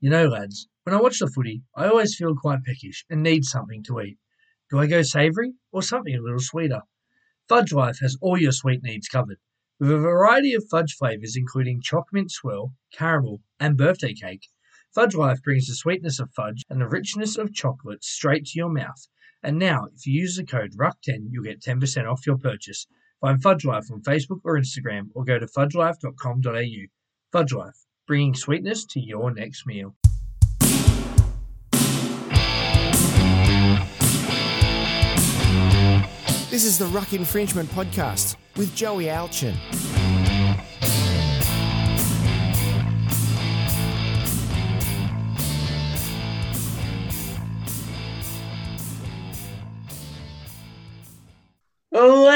You know, lads, when I watch the footy, I always feel quite peckish and need something to eat. Do I go savoury or something a little sweeter? Fudge Life has all your sweet needs covered. With a variety of fudge flavours including chocolate mint swirl, caramel, and birthday cake, Fudge Life brings the sweetness of fudge and the richness of chocolate straight to your mouth. And now, if you use the code RUCK10, you'll get 10% off your purchase. Find Fudge Life on Facebook or Instagram or go to fudgelife.com.au. Fudge Life, bringing sweetness to your next meal. This is the Ruck Infringement Podcast with Joey Alchin.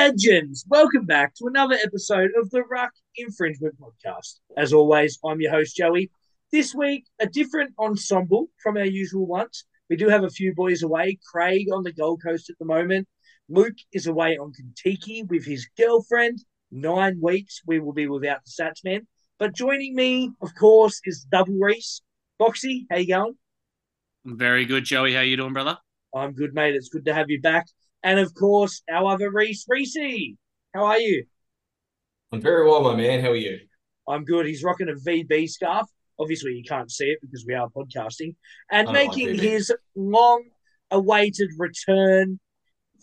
Legends, welcome back to another episode of the Ruck Infringement Podcast. As always, I'm your host, Joey. This week, a different ensemble from our usual ones. We do have a few boys away. Craig on the Gold Coast at the moment. Luke is away on Kentucky with his girlfriend. Nine weeks we will be without the Sats man. But joining me, of course, is Double Reese. Boxy, how you going? Very good, Joey. How you doing, brother? I'm good, mate. It's good to have you back. And of course, our other Reese, Reese. How are you? I'm very well, my man. How are you? I'm good. He's rocking a VB scarf. Obviously, you can't see it because we are podcasting. And I making like his long awaited return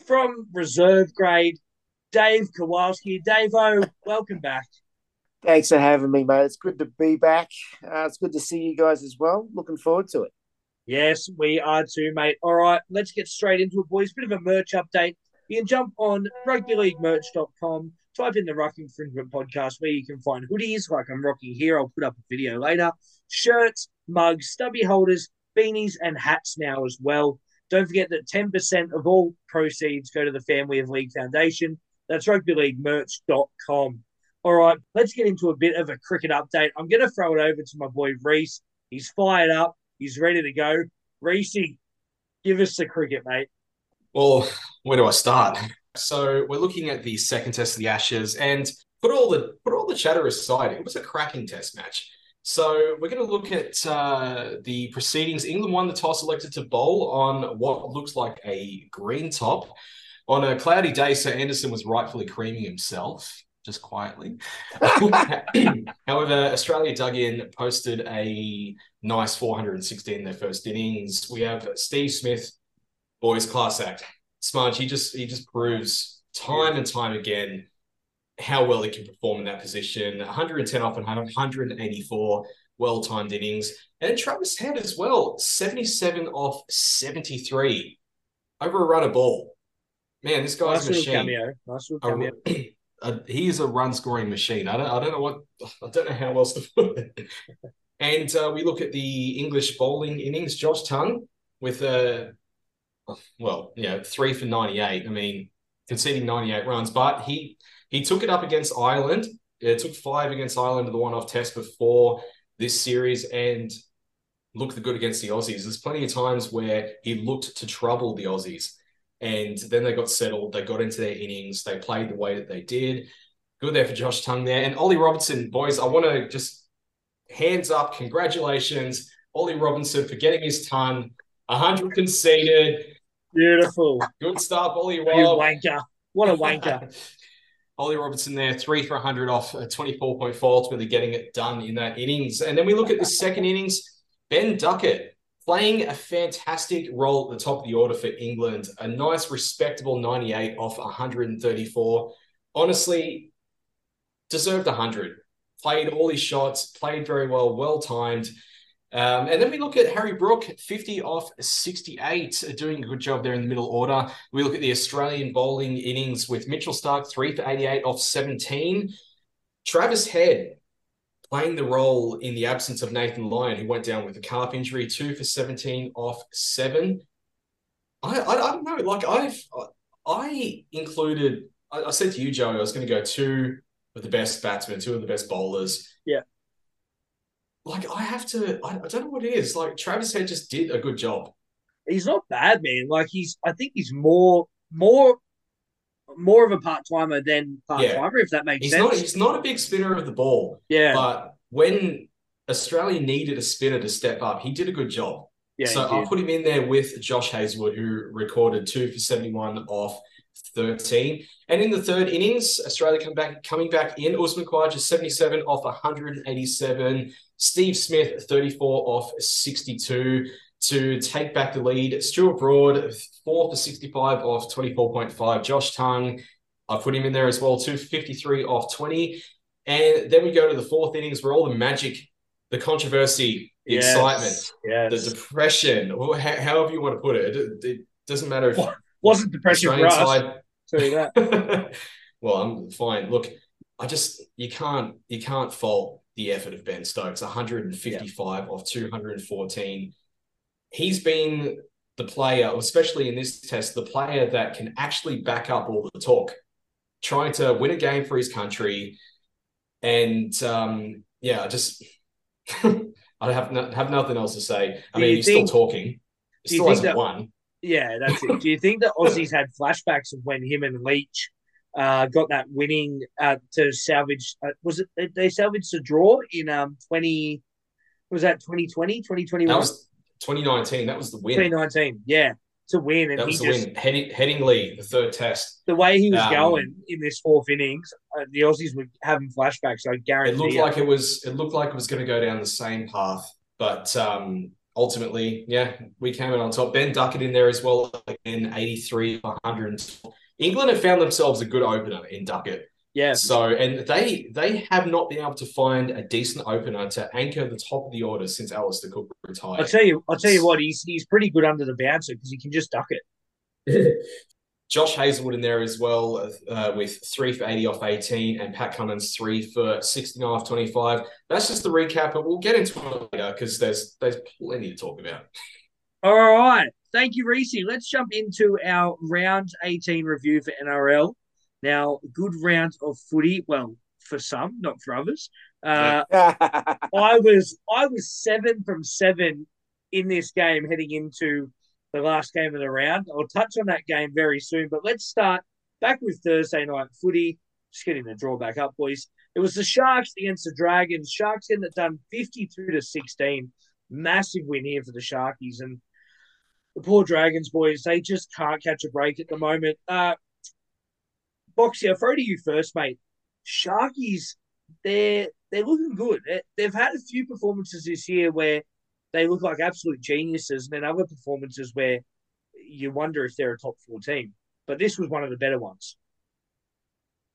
from reserve grade, Dave Kowalski. Dave O, welcome back. Thanks for having me, mate. It's good to be back. Uh, it's good to see you guys as well. Looking forward to it. Yes, we are too, mate. All right, let's get straight into it, boys. Bit of a merch update. You can jump on rugbyleaguemerch.com, type in the Ruck Infringement Podcast, where you can find hoodies like I'm rocking here. I'll put up a video later. Shirts, mugs, stubby holders, beanies, and hats now as well. Don't forget that 10% of all proceeds go to the Family of League Foundation. That's rugbyleaguemerch.com. All right, let's get into a bit of a cricket update. I'm going to throw it over to my boy Reese. He's fired up. He's ready to go. Reese, give us the cricket, mate. Well, where do I start? So we're looking at the second test of the Ashes, and put all the put all the chatter aside, it was a cracking test match. So we're going to look at uh, the proceedings. England won the toss, elected to bowl on what looks like a green top on a cloudy day. So Anderson was rightfully creaming himself, just quietly. However, Australia dug in, posted a nice 416 in their first innings. We have Steve Smith, boys class act. Smudge, he just he just proves time and time again how well he can perform in that position. 110 off and 184 well timed innings. And Travis Head as well, 77 off 73 over a run of ball. Man, this guy's Nice a machine. cameo. Nice cameo. A- a- he is a run scoring machine. I don't, I don't know what, I don't know how else to put it. And uh, we look at the English bowling innings. Josh Tongue with a, well, you know, three for 98. I mean, conceding 98 runs, but he he took it up against Ireland. It took five against Ireland in the one off test before this series and looked the good against the Aussies. There's plenty of times where he looked to trouble the Aussies. And then they got settled. They got into their innings. They played the way that they did. Good there for Josh Tongue there. And Ollie Robinson, boys, I want to just hands up. Congratulations, Ollie Robinson, for getting his ton. 100 conceded. Beautiful. Good stuff, Ollie You Rob. wanker. What a wanker. Ollie Robinson there, three for 100 off uh, 24.4, ultimately getting it done in that innings. And then we look at the second innings. Ben Duckett playing a fantastic role at the top of the order for England. A nice, respectable 98 off 134. Honestly, deserved 100. Played all his shots, played very well, well timed. Um, and then we look at Harry Brook, 50 off 68, uh, doing a good job there in the middle order. We look at the Australian bowling innings with Mitchell Starc, 3 for 88 off 17. Travis Head playing the role in the absence of Nathan Lyon, who went down with a calf injury, 2 for 17 off 7. I, I, I don't know. Like, I've, I included, I, I said to you, Joey, I was going to go two of the best batsmen, two of the best bowlers. Yeah. Like, I have to, I, I don't know what it is. Like, Travis Head just did a good job. He's not bad, man. Like he's I think he's more more more of a part timer than part timer, if that makes He's sense. not, he's not a big spinner of the ball. yeah. But when Australia needed a spinner to step up. He did a good job. Yeah, so I'll put him in there with Josh Hazlewood, who recorded two for 71 off 13. And in the third innings, Australia come back, coming back in. Usman Khawaja, 77 off 187. Steve Smith, 34 off 62 to take back the lead. Stuart Broad, 4 for 65 off 24.5. Josh Tongue, I put him in there as well, 253 off 20. And then we go to the fourth innings where all the magic, the controversy, the Yes, excitement, Yes. the depression, or however you want to put it. It, it doesn't matter if What? Wasn't depression for us. side. Tell you that. well, I'm fine. Look, I just you can't you can't fault the effort of Ben Stokes. 155 off 214. He's been the player, especially in this test, the player that can actually back up all the talk, trying to win a game for his country. And um, yeah, I just I have no, have nothing else to say. I Do mean, you he's think- still talking. He still hasn't that- won. Yeah, that's it. Do you think that Aussies had flashbacks of when him and Leach uh, got that winning uh, to salvage? Uh, was it they- they salvaged a draw in um twenty? Was that 2020, 2021? That was 2019. That was the win. 2019. Yeah, to win, and That he was the just win. Heading, Headingley, the third test. the way he was Um, going in this fourth innings, uh, the Aussies were having flashbacks. I guarantee. It looked like it was. It looked like it was going to go down the same path, but um, ultimately, yeah, we came out on top. Ben Duckett in there as well, again, 83 for 100. England have found themselves a good opener in Duckett. Yeah, So, and they they have not been able to find a decent opener to anchor the top of the order since Alastair Cook retired. I'll tell you. I'll tell you what. He's he's pretty good under the bouncer because he can just duck it. Josh Hazlewood in there as well uh, with three for 80 off 18 and Pat Cummins three for 69 off 25. That's just the recap, but we'll get into it later because there's there's plenty to talk about. All right. Thank you, Reese. Let's jump into our round 18 review for NRL. Now, good round of footy. Well, for some, not for others. Uh, I was I was seven from seven in this game heading into the last game of the round. I'll touch on that game very soon, but let's start back with Thursday night footy. Just getting the draw back up, boys. It was the Sharks against the Dragons. Sharks getting it done 52 to 16. Massive win here for the Sharkies. And the poor Dragons, boys, they just can't catch a break at the moment. Uh Boxy, I'll throw to you first, mate. Sharkies, they're they're looking good. They- They've had a few performances this year where they look like absolute geniuses, and then other performances where you wonder if they're a top four team. But this was one of the better ones.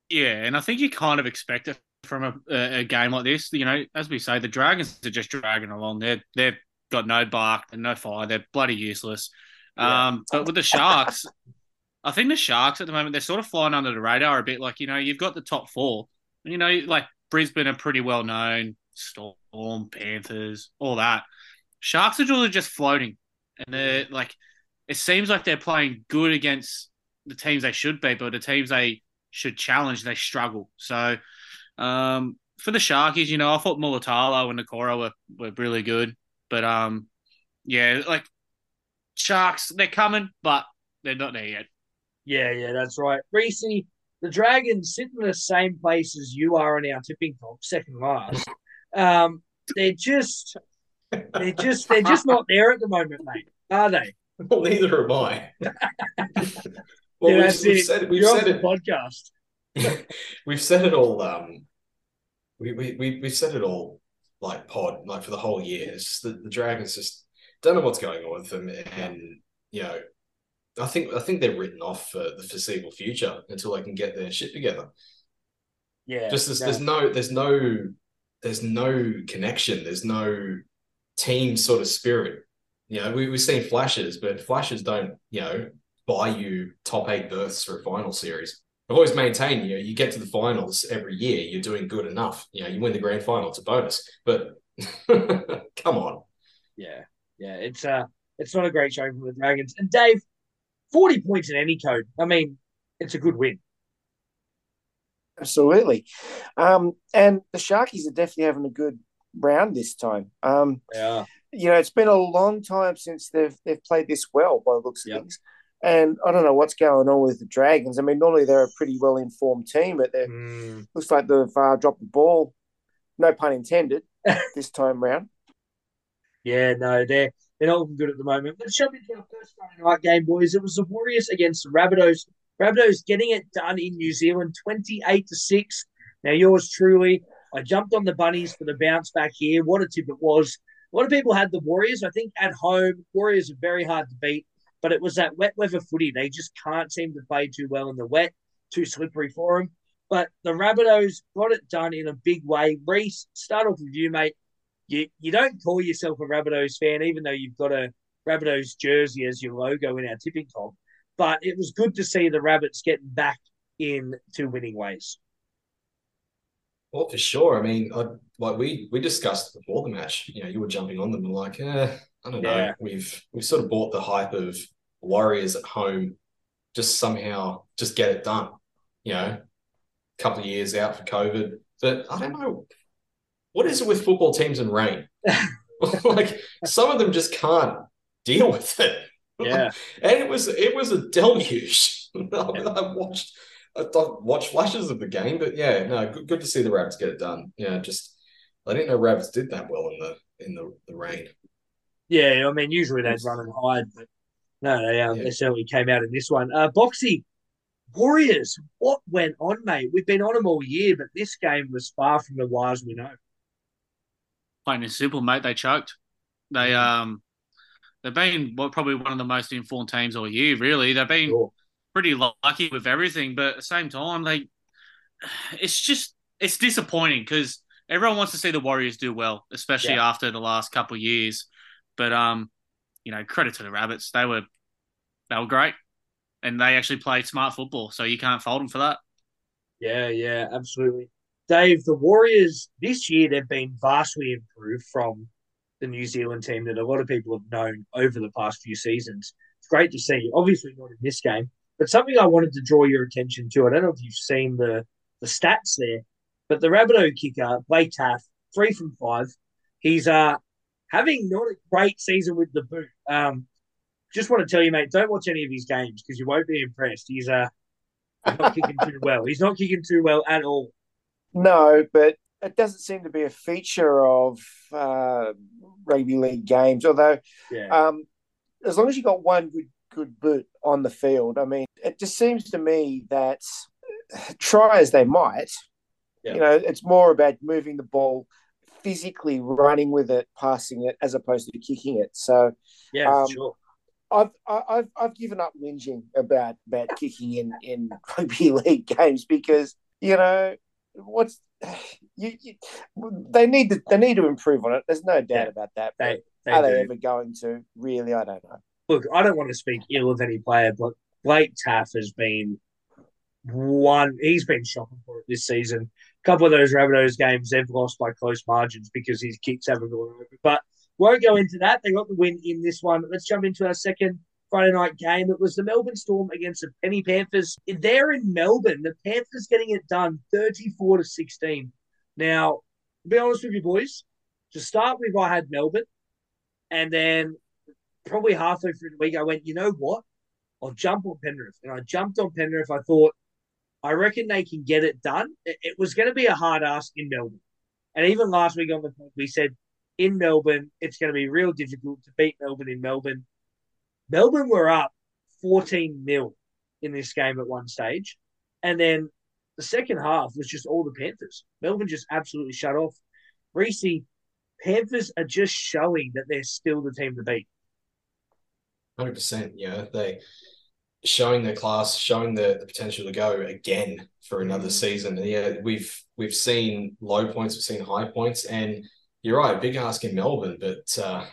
Yeah, and I think you kind of expect it from a, a, a game like this. You know, as we say, the Dragons are just dragging along. They're they've got no bark and no fire. They're bloody useless. Yeah. Um, but with the Sharks, I think the Sharks at the moment they're sort of flying under the radar a bit. Like you know, you've got the top four. You know, like Brisbane are pretty well known. Storm, Panthers, all that. Sharks are just floating, and they're like, it seems like they're playing good against the teams they should be, but the teams they should challenge, they struggle. So um, for the Sharkies, you know, I thought Mulitalo and Nakora were, were really good. But um, yeah, like Sharks, they're coming, but they're not there yet. Yeah, yeah, that's right. Reese, the Dragons sit in the same place as you are in our tipping top, second last. Um, they're just, they're just, they're just not there at the moment, mate. Are they? Well, neither am I. well, Yeah, we've, we've it. said we've You're said it. podcast. we've said it all. Um, we we we we've said it all. Like pod, like for the whole year. It's just the, the Dragons just don't know what's going on with them, and you know, I think I think they're written off for the foreseeable future until they can get their shit together. Yeah, Just there's, no. there's no there's no there's no connection. There's no team sort of spirit. You know, we, we've seen flashes, but flashes don't, you know, buy you top eight berths for a final series. I've always maintained, you know, you get to the finals every year, you're doing good enough. You know, you win the grand final, it's a bonus. But come on. Yeah, yeah, it's uh, it's not a great show for the Dragons. And Dave, forty points in any code. I mean, it's a good win. Absolutely. Um, and the Sharkies are definitely having a good round this time. Um, Yeah, you know, it's been a long time since they've they've played this well by the looks of Yep. things. And I don't know what's going on with the Dragons. I mean, normally they're a pretty well informed team, but they Mm, looks like they've uh, dropped the ball. No pun intended. this time round. Yeah, no, they're looking good at the moment. Let's jump into our first Friday night game, boys. It was the Warriors against the Rabbitohs. Rabbitohs getting it done in New Zealand, twenty-eight to six. Now, yours truly, I jumped on the bunnies for the bounce back here. What a tip it was. A lot of people had the Warriors. I think at home, Warriors are very hard to beat, but it was that wet weather footy. They just can't seem to play too well in the wet, too slippery for them. But the Rabbitohs got it done in a big way. Reese, start off with you, mate. You you don't call yourself a Rabbitohs fan, even though you've got a Rabbitohs jersey as your logo in our tipping top. But it was good to see the Rabbits getting back into winning ways. Well, for sure. I mean, I, like we we discussed before the match. You know, you were jumping on them and like, eh, I don't know. Yeah. We've we've sort of bought the hype of Warriors at home, just somehow just get it done. You know, a couple of years out for COVID, but I don't know. What is it with football teams and rain? like some of them just can't deal with it. Yeah. and it was it was a deluge. I watched I watched flashes of the game, but yeah, no, good, good to see the Rabbits get it done. Yeah, just I didn't know Rabbits did that well in the in the, the rain. Yeah, I mean, usually they'd run and hide, but no, they, um, Yeah. they certainly came out in this one. Uh, Boxy, Warriors, what went on, mate? We've been on them all year, but this game was far from the wires we know. Plain and simple, mate. They choked. They um, they've been what probably one of the most informed teams all year. Really, they've been Sure. pretty lucky with everything, but at the same time, they it's just it's disappointing because everyone wants to see the Warriors do well, especially Yeah. after the last couple of years. But um, you know, credit to the Rabbits, they were they were great, and they actually played smart football, so you can't fault them for that. Yeah, yeah, absolutely. Dave, the Warriors this year, they've been vastly improved from the New Zealand team that a lot of people have known over the past few seasons. It's great to see. Obviously, not in this game, but something I wanted to draw your attention to. I don't know if you've seen the, the stats there, but the Rabbitoh kicker, Blake Taaffe, three from five. He's uh having not a great season with the boot. Um, just want to tell you, mate, don't watch any of his games because you won't be impressed. He's uh not kicking too well. He's not kicking too well at all. No, but it doesn't seem to be a feature of uh, rugby league games. Although, Yeah. um, as long as you got one good good boot on the field, I mean, it just seems to me that try as they might, Yeah. you know, it's more about moving the ball, physically running with it, passing it, as opposed to kicking it. So yeah, um, sure. I've I've I've given up whinging about about kicking in in rugby league games because you know what's you, you they need to they need to improve on it. There's no doubt Yeah. about that. They, they are do. they ever going to? Really, I don't know. Look, I don't want to speak ill of any player, but Blake Taaffe has been one. He's been shopping for it this season. A couple of those Rabbitohs games, they've lost by close margins because his kicks haven't gone over. But won't go into that. They got the win in this one. Let's jump into our second Friday night game. It was the Melbourne Storm against the Penny Panthers. They're in Melbourne. The Panthers getting it done, thirty-four to sixteen. Now, to be honest with you, boys, to start with, I had Melbourne, and then probably halfway through the week, I went, you know what? I'll jump on Penrith. And I jumped on Penrith. I thought, I reckon they can get it done. It, it was going to be a hard ask in Melbourne. And even last week on the pod, we said in Melbourne, it's going to be real difficult to beat Melbourne in Melbourne. Melbourne were up 14 nil in this game at one stage. And then the second half was just all the Panthers. Melbourne just absolutely shut off. Reese, Panthers are just showing that they're still the team to beat. Hundred percent. Yeah, they showing their class, showing the, the potential to go again for another season. Yeah, we've we've seen low points, we've seen high points, and you're right, big ask in Melbourne, but uh,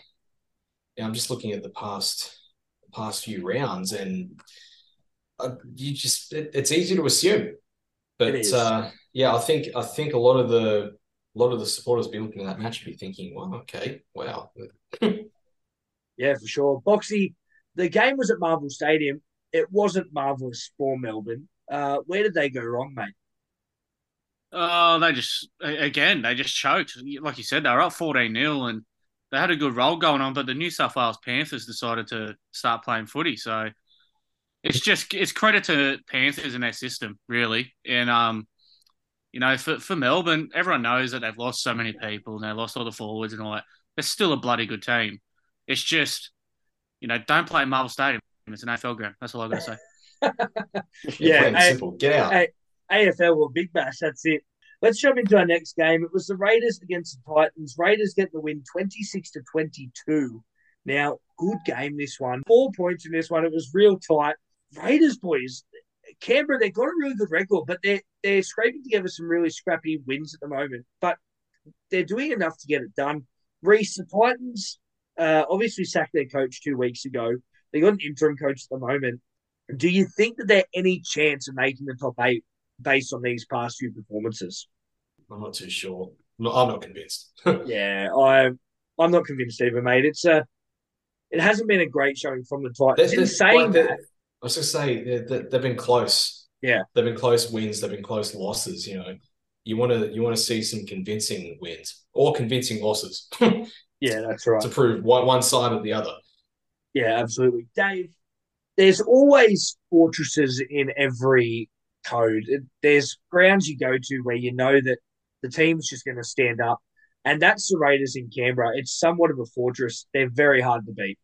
yeah, I'm just looking at the past past few rounds, and uh, you just it, it's easy to assume, but It is. uh, yeah, I think I think a lot of the a lot of the supporters be looking at that match and be thinking, well, okay, wow, Yeah, for sure. Boxy, the game was at Marvel Stadium. It wasn't marvelous for Melbourne. Uh, where did they go wrong, mate? Oh, they just again they just choked. Like you said, they were up fourteen 0 and they had a good roll going on, but the New South Wales Panthers decided to start playing footy. So it's just it's credit to Panthers and their system really, and um, you know, for, for Melbourne, everyone knows that they've lost so many people and they lost all the forwards and all that. They're still a bloody good team. It's just, you know, don't play Marvel Stadium. It's an AFL ground. That's all I've got to say. Yeah, plain and I- simple. Get out. Hey, AFL or Big Bash, that's it. Let's jump into our next game. It was the Raiders against the Titans. Raiders get the win 26 to 22. Now, good game this one. Four points in this one. It was real tight. Raiders boys, Canberra, they've got a really good record, but they're they're scraping together some really scrappy wins at the moment. But they're doing enough to get it done. Reese, the Titans uh, obviously sacked their coach two weeks ago. They got an interim coach at the moment. Do you think that they're any chance of making the top eight based on these past few performances? I'm not too sure. No, I'm not convinced. Yeah, I I'm not convinced either, mate. It's a it hasn't been a great showing from the Titans. There's- there's- saying like, that, I was just say they, they've been close. Yeah. they've been close wins. They've been close losses. You know, you want to you want to see some convincing wins or convincing losses yeah, that's right. To prove one one side or the other. Yeah, absolutely. Dave, there's always fortresses in every code. It- There's grounds you go to where you know that the team's just going to stand up. And that's the Raiders in Canberra. It's somewhat of a fortress. They're very hard to beat.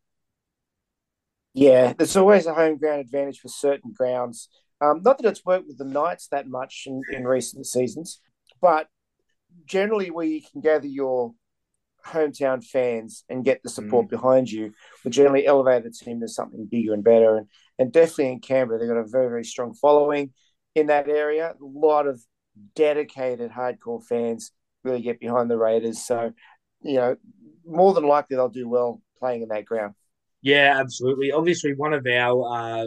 Yeah, there's always a home ground advantage for certain grounds. Um, not that it's worked with the Knights that much in, in recent seasons, but generally where you can gather your hometown fans and get the support behind you will generally elevate the team to something bigger and better. And, and definitely in Canberra, they've got a very, very strong following in that area. A lot of dedicated hardcore fans really get behind the Raiders. So, you know, more than likely they'll do well playing in that ground. Yeah, absolutely. Obviously, one of our uh,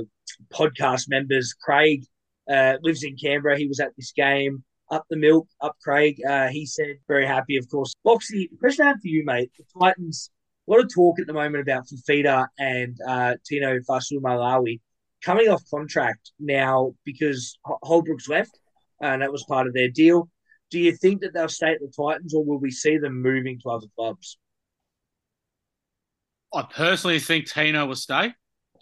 podcast members, Craig, uh, lives in Canberra. He was at this game. Up the milk, up Craig. Uh, he said very happy, of course. Boxy, question I have for you, mate. The Titans. A lot of talk at the moment about Fifita and uh, Tino Fa'asuamaleaui coming off contract now because Holbrook's left, and that was part of their deal. Do you think that they'll stay at the Titans, or will we see them moving to other clubs? I personally think Tino will stay.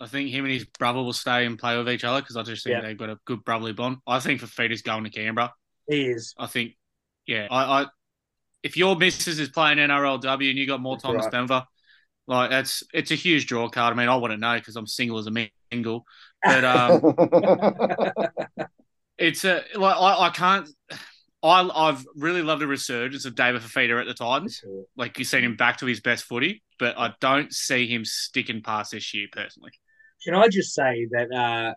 I think him and his brother will stay and play with each other because I just think Yeah. they've got a good brotherly bond. I think Fifita's going to Canberra. He is. I think, yeah, I, I if your missus is playing NRLW and you got more That's time to right. with her, like that's it's a huge draw card. I mean, I wouldn't know because I'm single as a mingle, but um, it's a like I, I can't. I I've really loved the resurgence of David Fifita at the Titans. Like you've seen him back to his best footy, but I don't see him sticking past this year personally. Can I just say that uh,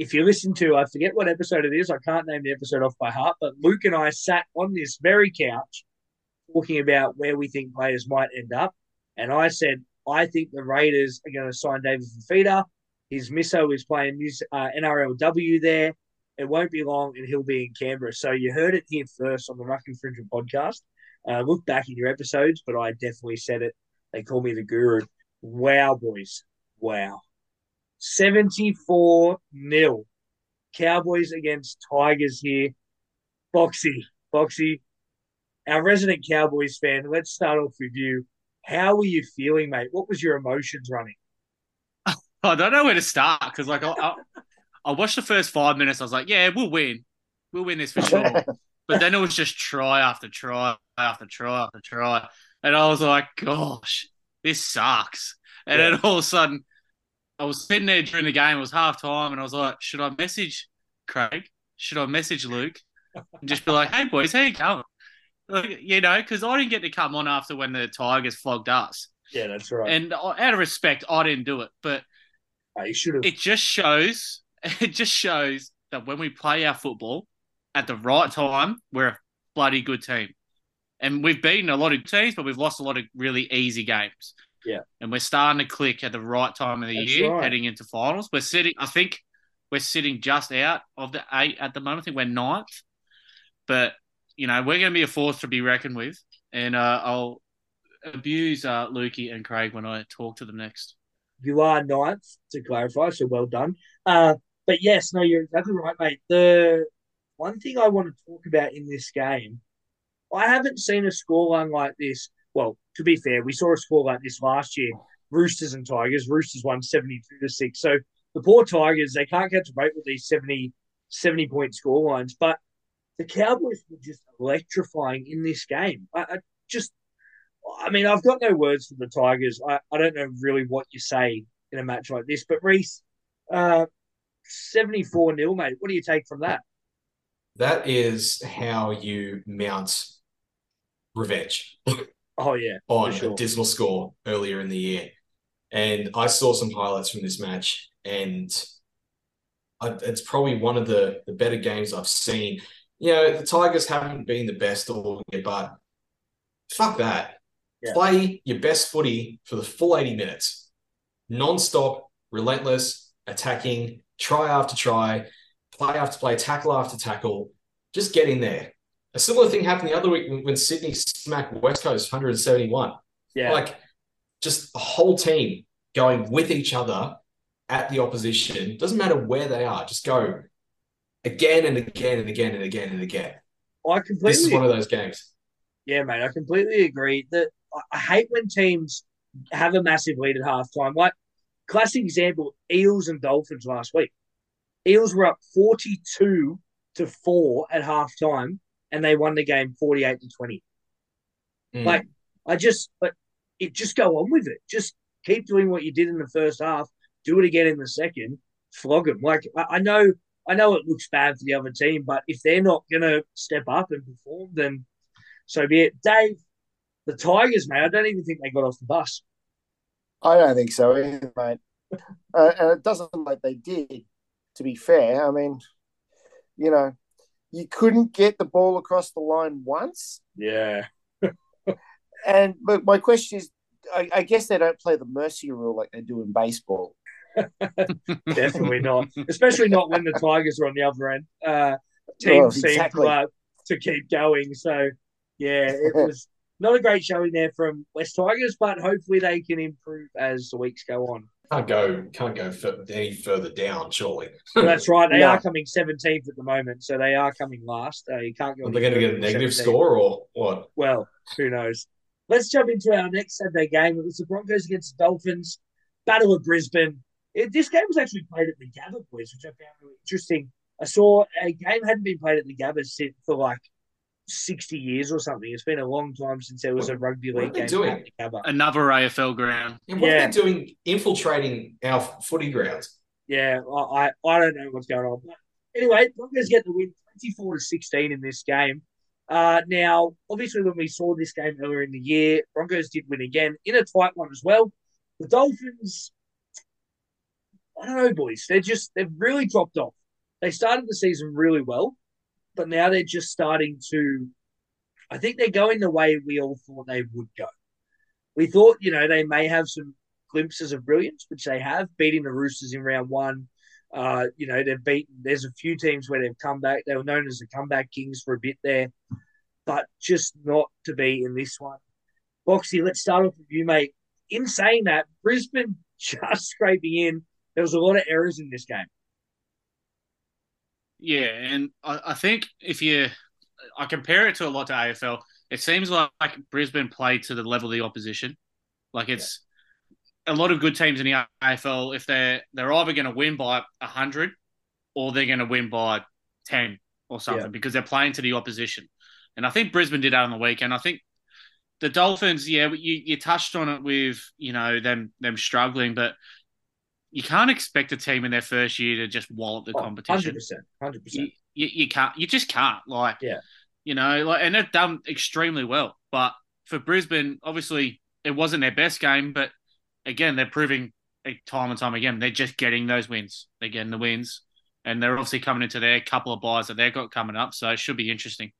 if you listen to, I forget what episode it is, I can't name the episode off by heart, but Luke and I sat on this very couch talking about where we think players might end up. And I said, I think the Raiders are going to sign David Fifita. His misso is playing uh, NRLW there. It won't be long and he'll be in Canberra. So you heard it here first on the Ruck Infringement podcast. Uh, look back in your episodes, but I definitely said it. They call me the guru. Wow, boys. Wow. 74 nil. Cowboys against Tigers here. Boxy, Boxy, our resident Cowboys fan. Let's start off with you. How were you feeling, mate? What was your emotions running? I don't know where to start because like I, I, I watched the first five minutes. I was like, yeah, we'll win, we'll win this for sure. but then it was just try after try after try after try, and I was like, gosh, this sucks. And Yeah. then all of a sudden, I was sitting there during the game. It was half time, and I was like, should I message Craig? Should I message Luke? And just be like, hey boys, how you going? Like, you know, because I didn't get to come on after when the Tigers flogged us, Yeah, that's right. and uh, out of respect, I didn't do it, but Should have. it just shows it just shows that when we play our football at the right time, we're a bloody good team. And we've beaten a lot of teams, but we've lost a lot of really easy games. Yeah. And we're starting to click at the right time of the That's year, right. heading into finals. We're sitting, I think we're sitting just out of the eight at the moment. I think we're ninth. But, you know, we're going to be a force to be reckoned with. And uh, I'll abuse uh, Lukey and Craig when I talk to them next. You are ninth, to clarify, so well done. Uh, but yes, no, you're exactly right, mate. The one thing I want to talk about in this game, I haven't seen a scoreline like this. Well, to be fair, we saw a score like this last year. Roosters and Tigers. Roosters won 72 to 6. So the poor Tigers, they can't catch a break with these 70, 70 point scorelines. But the Cowboys were just electrifying in this game. I, I just, I mean, I've got no words for the Tigers. I, I don't know really what you say in a match like this, but Reese, uh, 74 nil, mate. What do you take from that? That is how you mount revenge. Oh yeah, on sure. a dismal score earlier in the year. And I saw some highlights from this match, and I, it's probably one of the, the better games I've seen. You know, the Tigers haven't been the best all year, but fuck that. Yeah. Play your best footy for the full 80 minutes. Non-stop, relentless, attacking, try after try, play after play, tackle after tackle. Just get in there. A similar thing happened the other week when, Sydney smacked West Coast 171. Yeah, Like just a whole team going with each other at the opposition. Doesn't matter where they are, just go again and again and again and again and again. I completely. This is one of those games. Yeah, mate, I completely agree. That I- hate when teams have a massive lead at halftime. Like classic example, Eels and Dolphins last week. Eels were up forty-two to four at halftime, and they won the game forty-eight to twenty. Mm. Like I just, but it just go on with it. Just keep doing what you did in the first half. Do it again in the second. Flog them. Like I, I know, I know it looks bad for the other team, but if they're not gonna step up and perform, then so be it. Dave, the Tigers, mate. I don't even think they got off the bus. I don't think so either, mate. Uh, and it doesn't look like they did, to be fair. I mean, you know, you couldn't get the ball across the line once. Yeah, And but my question is, I, I guess they don't play the mercy rule like they do in baseball. definitely not. Especially not when the Tigers are on the other end. Uh, teams Oh, seem exactly. to, uh, to keep going. So yeah, it was not a great showing there from West Tigers, but hopefully they can improve as the weeks go on. Can't go, can't go fur- any further down, surely. Well, that's right. They No. are coming 17th at the moment, so they are coming last. Uh, you can't go. Are they going to get a negative 17th. score or what? Well, who knows? Let's jump into our next Saturday game. It was the Broncos against the Dolphins. Battle of Brisbane. It, this game was actually played at the Gabba, boys, which I found really interesting. I saw a game hadn't been played at the Gabba since for like 60 years or something. It's been a long time since there was a rugby what are league they game doing? at. Another AFL ground. Yeah, what Yeah. are they doing infiltrating our footy grounds? Yeah, I, I, I don't know what's going on. But anyway, Broncos get the win 24 to 16 in this game. Uh, now, obviously, when we saw this game earlier in the year, Broncos did win again in a tight one as well. The Dolphins, I don't know, boys. They're just, they've really dropped off. They started the season really well, but now they're just starting to, I think they're going the way we all thought they would go. We thought, you know, they may have some glimpses of brilliance, which they have, beating the Roosters in round one. Uh, you know, they've beaten, there's a few teams where they've come back. They were known as the comeback kings for a bit there, but just not to be in this one. Boxy, let's start off with you, mate. In saying that, Brisbane just scraping in. There was a lot of errors in this game. Yeah, and I, I think if you, I compare it to a lot to AFL. It seems like, Brisbane played to the level of the opposition. Like it's a lot of good teams in the AFL. If they're they're either going to win by hundred or they're going to win by ten or something Yeah. because they're playing to the opposition. And I think Brisbane did that on the weekend. I think the Dolphins, yeah, you, you touched on it with you know them them struggling, but you can't expect a team in their first year to just wallop the oh, competition. 100%. 100%. You, you, you can't. You just can't. Like, Yeah. you know, like, and they've done extremely well. But for Brisbane, obviously, it wasn't their best game. But again, they're proving time and time again they're just getting those wins. They're getting the wins, and they're obviously coming into their couple of buys that they've got coming up. So it should be interesting.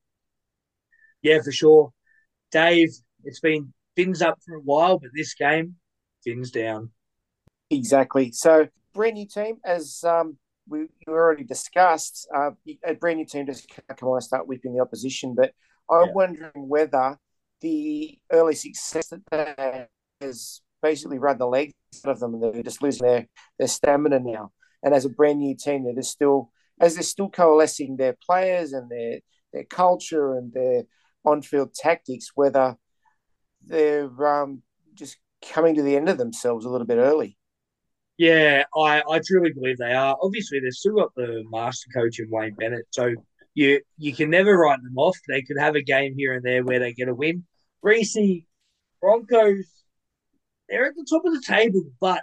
Yeah, for sure. Dave, it's been fins up for a while, but this game, fins down. Exactly. So, brand new team, as um, we, we already discussed, uh, a brand new team just can't come on and start whipping the opposition. But I'm Yeah. wondering whether the early success that they has basically run the legs out of them, and they're just losing their, their stamina now. And as a brand new team, they're just still as they're still coalescing their players and their their culture and their on field tactics, whether they're um, just coming to the end of themselves a little bit early. Yeah, I, I truly believe they are. Obviously, they've still got the master coach in Wayne Bennett, so you you can never write them off. They could have a game here and there where they get a win. Reese Broncos, they're at the top of the table, but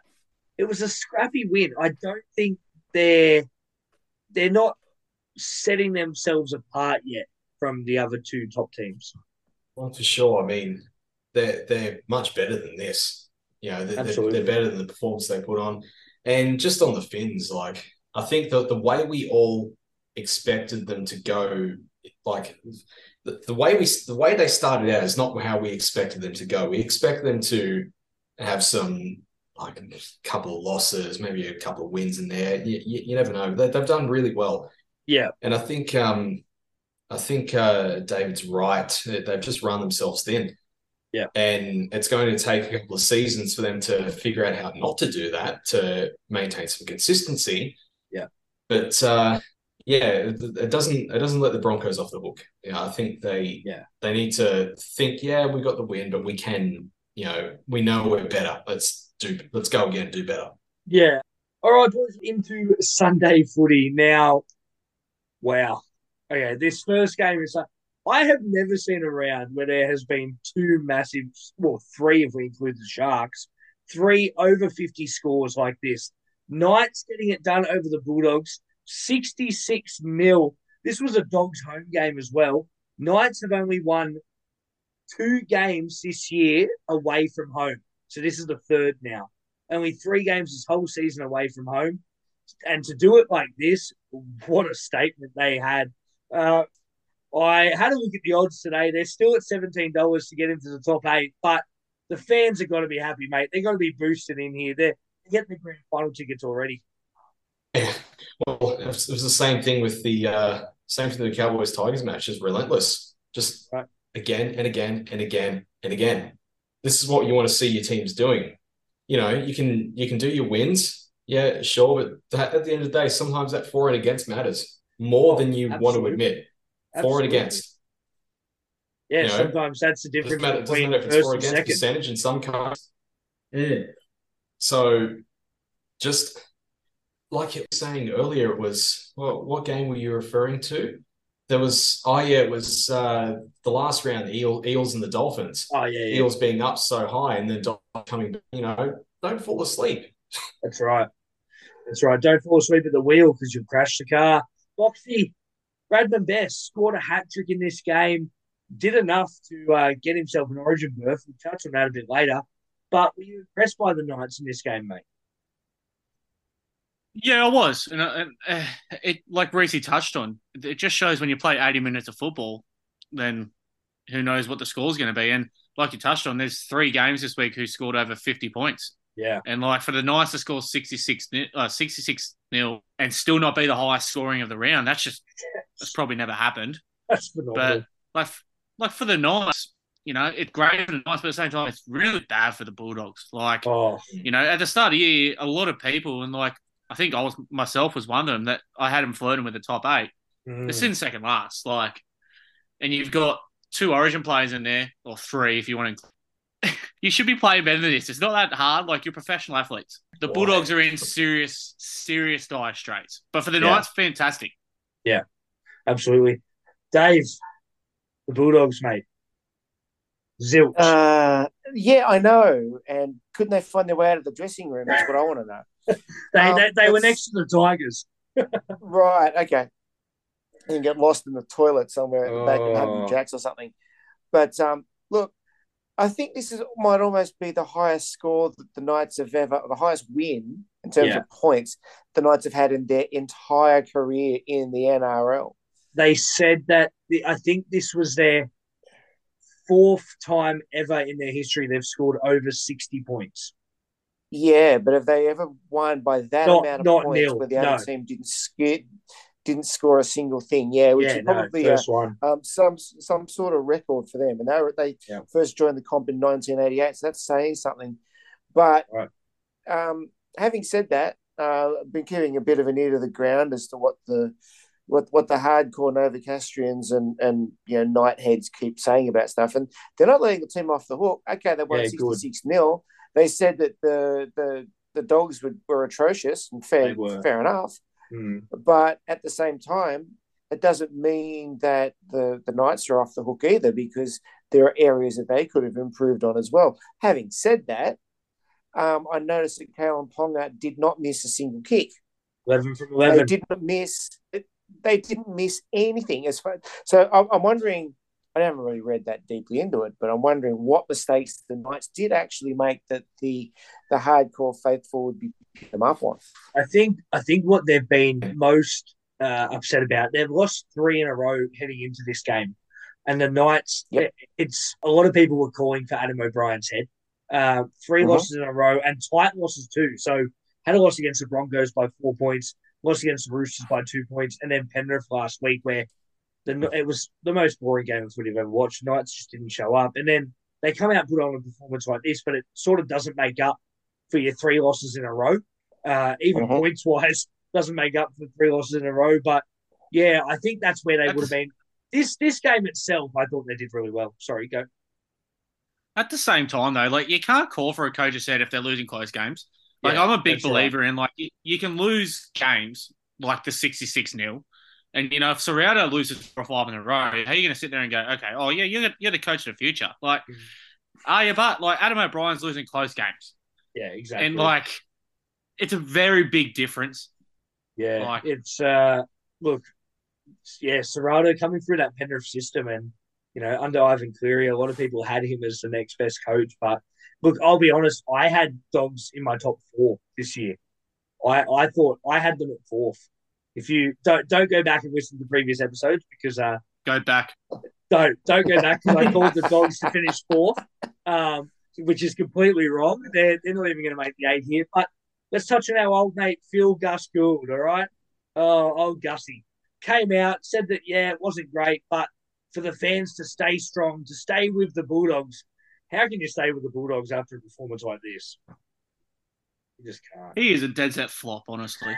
it was a scrappy win. I don't think they're they're not setting themselves apart yet from the other two top teams. Well, for sure. I mean, they're they're much better than this. You know, they're, they're, they're better than the performance they put on. And just on the Finns, like I think that the way we all expected them to go, like the, the way we the way they started out is not how we expected them to go. We expect them to have some like a couple of losses, maybe a couple of wins in there. You, you, you never know. They, have done really well. Yeah, and I think um, I think uh, David's right. They've just run themselves thin. Yeah. And it's going to take a couple of seasons for them to figure out how not to do that to maintain some consistency. Yeah. But uh, yeah, it, it, doesn't it doesn't let the Broncos off the hook. Yeah, I think they yeah they need to think, yeah, we got the win, but we can, you know, we know we're better. Let's do let's go again, do better. Yeah. All right, boys, into Sunday footy. Now, wow. Okay, this first game is I have never seen a round where there has been two massive, well, three if we include the Sharks, three over 50 scores like this. Knights getting it done over the Bulldogs, 66 nil. This was a Dogs home game as well. Knights have only won two games this year away from home. So this is the third now. Only three games this whole season away from home. And to do it like this, what a statement they had. Uh, I had a look at the odds today. They're still at seventeen dollars to get into the top eight, but the fans are going to be happy, mate. They're going to be boosted in here. They're getting the grand final tickets already. Yeah, well, it was, it was the same thing with the uh, same thing with the Cowboys Tigers match. Just relentless, just right. again and again and again and again. This is what you want to see your teams doing. You know, you can you can do your wins, yeah, sure, but that, at the end of the day, sometimes that for and against matters more than you Absolutely. want to admit. For and against. Yeah, you know, sometimes that's the difference matter, between if it's for against second. percentage in some cases. Yeah. So just like you were saying earlier, it was well, what game were you referring to? There was oh yeah, it was uh, the last round, the Eel, Eels and the Dolphins. Oh yeah, yeah. Eels being up so high and then coming, you know, don't fall asleep. That's right. That's right. Don't fall asleep at the wheel because you'll crash the car. Boxy, Bradman Best scored a hat trick in this game, did enough to uh, get himself an origin berth. We'll touch on that a bit later. But were you impressed by the Knights in this game, mate? Yeah, I was, and, uh, uh it like Reese touched on. It just shows when you play eighty minutes of football, then who knows what the score's going to be. And like you touched on, there's three games this week who scored over fifty points. Yeah. And like for the Knights to score 66, uh, 66 nil and still not be the highest scoring of the round, that's just that's probably never happened. That's phenomenal. But like like for the Knights, you know, it's great for the Knights, but at the same time, it's really bad for the Bulldogs. Like, oh. you know, at the start of the year, a lot of people and like I think I was myself was one of them that I had them flirting with the top eight. Mm. It's in second last, like, and you've got two Origin players in there, or three if you want to you should be playing better than this. It's not that hard. Like you're professional athletes. The Bulldogs are in serious, serious dire straits. But for the yeah. Knights, fantastic. Yeah, absolutely. Dave, the Bulldogs, mate. Zilch. Uh, yeah, I know. And couldn't they find their way out of the dressing room? That's what I want to know. they, um, they, they were next to the Tigers. right. Okay. And get lost in the toilet somewhere oh. back in Happy Jacks or something. But um, look, I think this is might almost be the highest score that the Knights have ever, the highest win in terms yeah. of points the Knights have had in their entire career in the NRL. They said that the, I think this was their fourth time ever in their history they've scored over sixty points. Yeah, but have they ever won by that not, amount of points nil, where the other no. team didn't skid, didn't score a single thing. Yeah, which yeah, is probably no, a, um, some some sort of record for them. And they were, they yeah. first joined the comp in 1988, so that's saying something. But right. um, having said that, uh, I've been keeping a bit of an ear to the ground as to what the what what the hardcore Novocastrians and and you know Knightheads keep saying about stuff, and they're not letting the team off the hook. Okay, they won yeah, 66 nil. They said that the the the dogs were, were atrocious and fair fair enough. Mm. But at the same time, it doesn't mean that the, the Knights are off the hook either because there are areas that they could have improved on as well. Having said that, um, I noticed that Kalyn Ponga did not miss a single kick. 11 from 11. They didn't miss. They didn't miss anything as far. So I'm, I'm wondering. I haven't really read that deeply into it, but I'm wondering what mistakes the Knights did actually make that the the hardcore faithful would be picking them up on. I think I think what they've been most uh, upset about, they've lost three in a row heading into this game, and the Knights. Yep. It's a lot of people were calling for Adam O'Brien's head. Uh, 3 Mhm. losses in a row and tight losses too. So had a loss against the Broncos by four points, lost against the Roosters by two points, and then Penrith last week where the it was the most boring game of footy I've ever watched. Knights just didn't show up, and then they come out and put on a performance like this, but it sort of doesn't make up for your three losses in a row. Uh, even Mhm. points wise, doesn't make up for three losses in a row. But yeah, I think that's where they would have been. This this game itself, I thought they did really well. Sorry, go. At the same time, though, like you can't call for a coach a set if they're losing close games. Like Yeah, I'm a big that's right. believer in like you, you can lose games like the 66 nil, and you know if Ciraldo loses four or five in a row, how are you going to sit there and go, okay, oh yeah, you're the, you're the coach of the future? Like, Mhm. are you? But like Adam O'Brien's losing close games, Yeah, exactly. and like it's a very big difference. yeah, like- it's uh, look, yeah, Ciraldo coming through that Penrith system, and you know under Ivan Cleary, a lot of people had him as the next best coach. But look, I'll be honest, I had Dogs in my top four this year. I I thought I had them at fourth. If you don't don't go back and listen to previous episodes because uh Go back. don't don't go back because I called the dogs to finish fourth, um, which is completely wrong. They're, they're not even going to make the eight here. But let's touch on our old mate Phil Gus Gould. All right, oh old Gussie came out said that yeah it wasn't great, but for the fans to stay strong, to stay with the Bulldogs. How can you stay with the Bulldogs after a performance like this? You just can't. He is a dead set flop, honestly.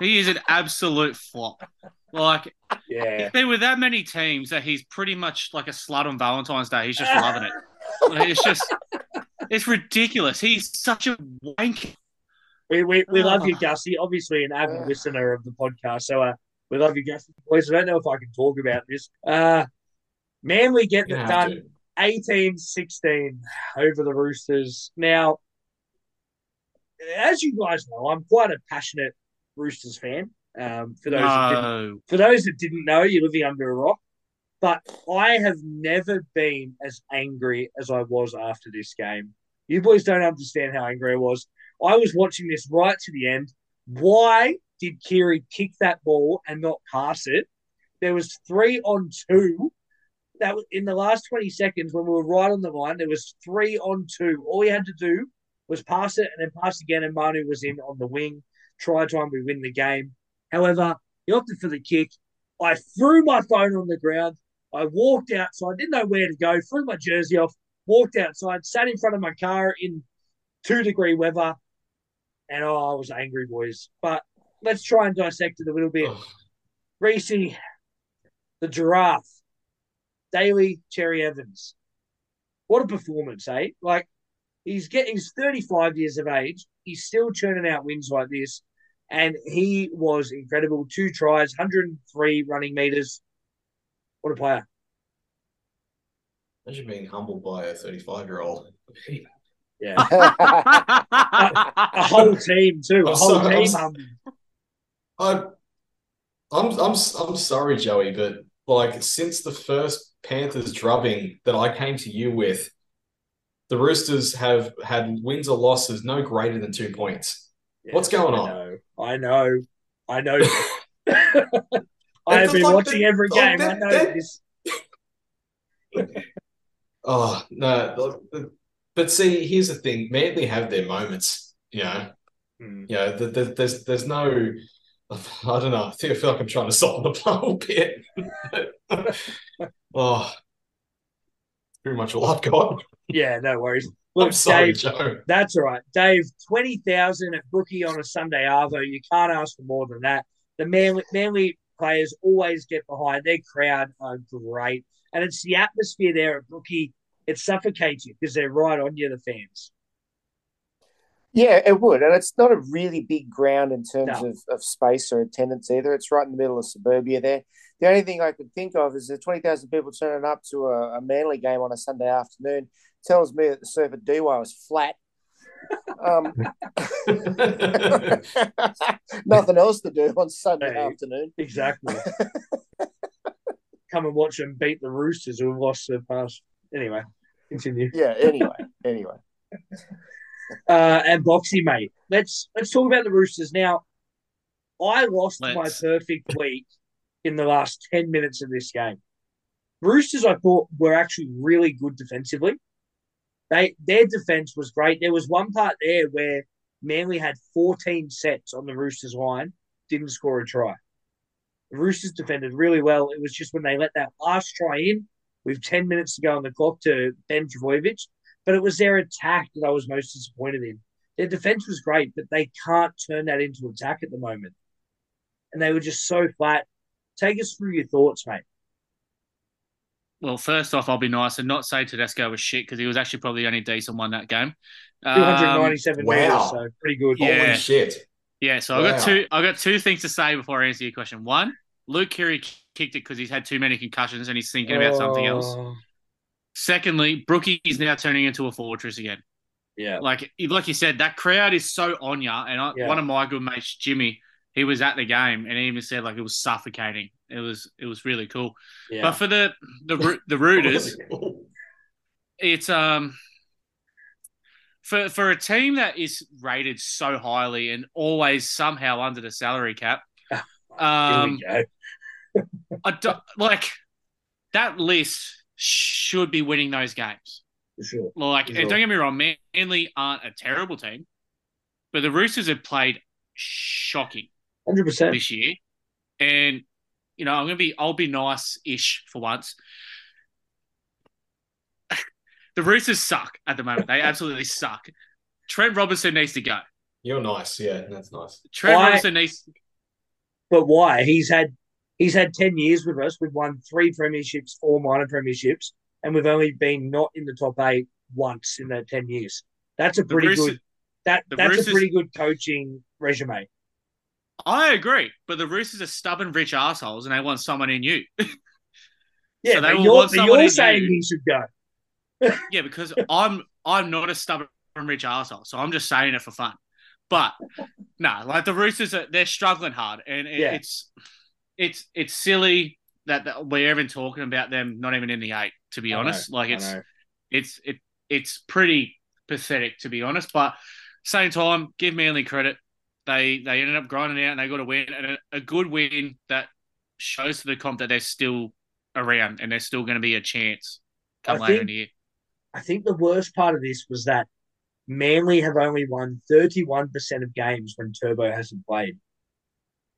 He is an absolute flop. Like Yeah. if there were that many teams that he's pretty much like a slut on Valentine's Day, he's just loving it. Like, it's just it's ridiculous. He's such a wank. We, we, we love you. Gussie. Obviously, an avid Yeah. listener of the podcast. So uh, we love you, Gussie. Boys, I don't know if I can talk about this. Uh, Manly getting You it have done to. 18 16 over the Roosters. Now, as you guys know, I'm quite a passionate Roosters fan. Um, for those that didn't No. for those that didn't know, you're living under a rock. But I have never been as angry as I was after this game. You boys don't understand how angry I was. I was watching this right to the end. Why did Keary kick that ball and not pass it? There was three on two. That was in the last 20 seconds when we were right on the line, there was three on two. All you had to do was pass it and then pass again, and Manu was in on the wing. Try time we win the game. However, he opted for the kick. I threw my phone on the ground. I walked outside, didn't know where to go, threw my jersey off, walked outside, sat in front of my car in two degree weather, and oh, I was angry, boys. But let's try and dissect it a little bit. Ugh. Reese, the giraffe, Daly, Cherry Evans. What a performance, eh? Like, he's getting he's 35 years of age. He's still churning out wins like this. And he was incredible. Two tries, 103 running meters. What a player. Imagine being humbled by a 35 year old. Yeah. A whole team, too. A I'm whole sorry, I'm team. s- humbled. I, I'm, I'm, I'm sorry, Joey, but like since the first Panthers drubbing that I came to you with, the Roosters have had wins or losses no greater than two points. What's going I on? I know. I know. I have been like watching the- every like game. I know this. Oh no! But see, here's the thing: Manly have their moments. You know, Hmm. you know. th- th- There's there's no. I don't know. I think I feel like I'm trying to solve the a bit. oh, pretty much all I've got. Yeah, no worries. I'm Look, sorry, Dave, Joe. That's all right. Dave, 20,000 at Brookie on a Sunday Arvo. You can't ask for more than that. The Manly, Manly players always get behind. Their crowd are great. And it's the atmosphere there at Brookie. It suffocates you because they're right on you, the fans. Yeah, it would. And it's not a really big ground in terms No. of, of space or attendance either. It's right in the middle of suburbia there. The only thing I could think of is the 20,000 people turning up to a, a Manly game on a Sunday afternoon tells me that the surf at Dee Why is flat. Um, nothing else to do on Sunday Hey. afternoon. Exactly. Come and watch them beat the Roosters who have lost their past. Anyway, continue. Yeah, anyway, anyway. Uh, and Boxy, mate. Let's let's talk about the Roosters now. I lost my Let's. perfect week in the last ten minutes of this game. Roosters, I thought, were actually really good defensively. They their defense was great. There was one part there where Manly had 14 sets on the Roosters line, didn't score a try. The Roosters defended really well. It was just when they let that last try in with 10 minutes to go on the clock to Ben Trbojevic, but it was their attack that I was most disappointed in. Their defense was great, but they can't turn that into attack at the moment. And they were just so flat. Take us through your thoughts, mate. Well, first off, I'll be nice and not say Tedesco was shit because he was actually probably the only decent one that game. Um, 297 wow. meters, so pretty good. Yeah. Holy shit. yeah, so I got two. I got two things to say before I answer your question. One, Luke Keary kicked it because he's had too many concussions and he's thinking about something else. Oh, Secondly, Brookie is now turning into a fortress again. Yeah. Like, like you said, that crowd is so on ya. And I, Yeah. one of my good mates, Jimmy, he was at the game and he even said like it was suffocating. It was, it was really cool. Yeah. But for the the the Rooters, it's um for for a team that is rated so highly and always somehow under the salary cap. Um. I don't, like that list should be winning those games. For sure. Like, and sure. don't get me wrong, Manly aren't a terrible team, but the Roosters have played shocking 100%. this year, and you know I'm gonna be I'll be nice ish for once. the Roosters suck at the moment. They absolutely suck. Trent Robinson needs to go. You're nice. Yeah, that's nice. Trent Why- Robinson needs. But why? He's had he's had ten years with us. We've won three premierships, four minor premierships, and we've only been not in the top eight once in the ten years. That's a pretty Roosters- good. That that's Roosters- a pretty good coaching resume. I agree, but the Roosters are stubborn, rich assholes, and they want someone in you. Yeah, So they will you're, want someone you're in saying you. he should go. Yeah, because I'm I'm not a stubborn rich asshole, so I'm just saying it for fun. But no, like the Roosters, are, they're struggling hard, and it, Yeah. it's it's it's silly that, that we're even talking about them not even in the eight. To be I honest, know, like it's it's it it's pretty pathetic to be honest. But same time, give Manly credit. They they ended up grinding out and they got a win and a, a good win that shows to the comp that they're still around and they're still going to be a chance come I later in think- the year. I think the worst part of this was that Manly have only won 31% of games when Turbo hasn't played.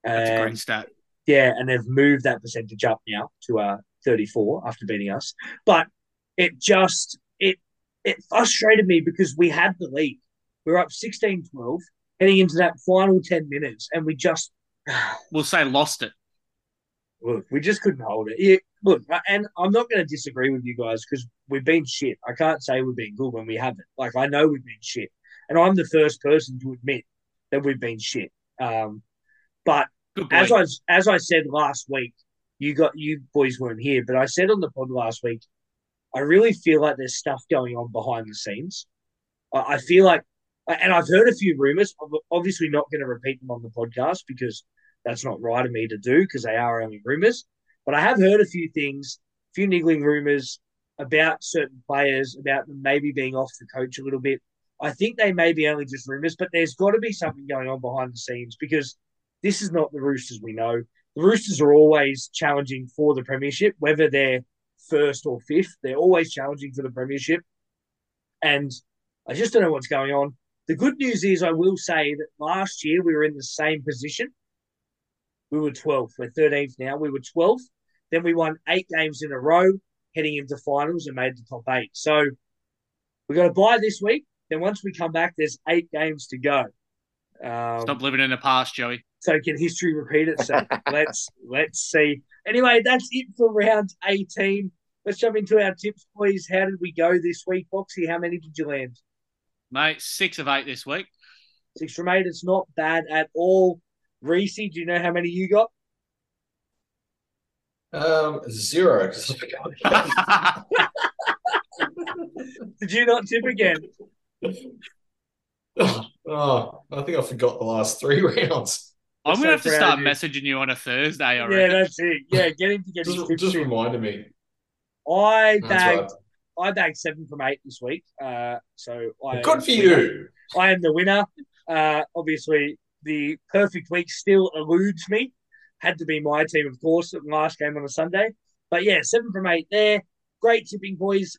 That's a great stat. Yeah, and they've moved that percentage up now to uh 34 after beating us. But it just it it frustrated me because we had the lead. We were up 16-12 heading into that final 10 minutes and we just We'll say lost it. look, we just couldn't hold it. Yeah, look, and I'm not going to disagree with you guys because we've been shit. I can't say we've been good when we haven't. Like I know we've been shit, and I'm the first person to admit that we've been shit. Um, but as I as I said last week, you got you boys weren't here, but I said on the pod last week, I really feel like there's stuff going on behind the scenes. I, I feel like, and I've heard a few rumors. I'm obviously not going to repeat them on the podcast because that's not right of me to do because they are only rumors. But I have heard a few things, a few niggling rumors about certain players, about them maybe being off the coach a little bit. I think they may be only just rumors, but there's got to be something going on behind the scenes because this is not the Roosters we know. The Roosters are always challenging for the premiership, whether they're first or fifth. They're always challenging for the premiership, and I just don't know what's going on. The good news is, I will say that last year we were in the same position. We were 12th. We're 13th now. We were 12th. Then we won eight games in a row, heading into finals and made the top eight. So we got to buy this week. Then once we come back, there's eight games to go. Um, Stop living in the past, Joey. so can history repeat itself? let's let's see. Anyway, that's it for round 18. Let's jump into our tips, please. How did we go this week, Boxy? How many did you land? Mate, six of eight this week. Six from eight. It's not bad at all. Reese, do you know how many you got? Um, zero. Did you not tip again? oh, I think I forgot the last three rounds. I'm so gonna have to start you. messaging you on a Thursday. I Yeah, reckon. that's it. Yeah, get him to get Just, just reminded me. I That's bagged right. I bagged seven from eight this week. Uh, so I Good for you. I am the winner. Uh, obviously, the perfect week still eludes me. Had to be my team, of course, at the last game on a Sunday. But yeah, seven from eight there. Great tipping, boys.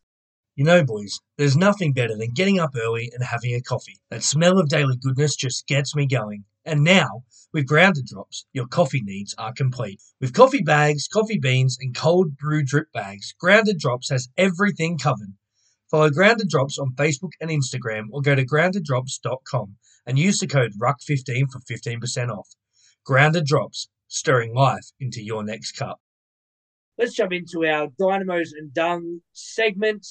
You know, boys, there's nothing better than getting up early and having a coffee. That smell of daily goodness just gets me going. And now, with Grounded Drops, your coffee needs are complete. With coffee bags, coffee beans, and cold brew drip bags, Grounded Drops has everything covered. Follow Grounded Drops on Facebook and Instagram or go to groundeddrops.com and use the code RUCK15 for 15% off. Grounded Drops, stirring life into your next cup. Let's jump into our Dynamos and Dung segment.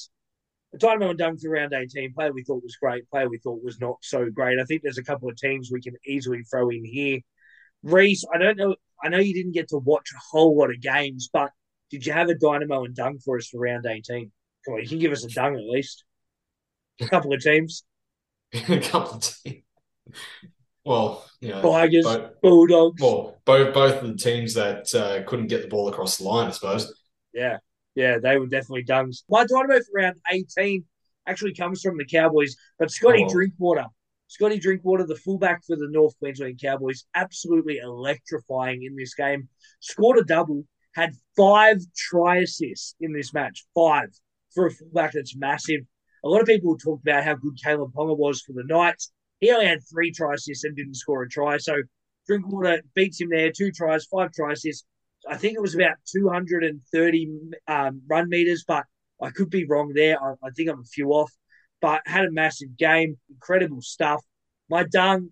The Dynamo and Dung for round 18. Player we thought was great, player we thought was not so great. I think there's a couple of teams we can easily throw in here. Reese, I don't know. I know you didn't get to watch a whole lot of games, but did you have a Dynamo and Dung for us for round 18? Come on, you can give us a Dung at least. A couple of teams. a couple of teams. Well, you know, Tigers, both, Bulldogs. well, both both of the teams that uh, couldn't get the ball across the line, I suppose. Yeah, yeah, they were definitely dungs. My Dynamo for round 18 actually comes from the Cowboys, but Scotty Oh. Drinkwater. Scotty Drinkwater, the fullback for the North Queensland Cowboys, absolutely electrifying in this game. Scored a double, had five try assists in this match. Five for a fullback that's massive. A lot of people talked about how good Kalyn Ponga was for the Knights. He only had three try assists and didn't score a try. So Drinkwater beats him there, two tries, five try assists. I think it was about 230 um, run meters, but I could be wrong there. I, I think I'm a few off, but had a massive game, incredible stuff. My dung,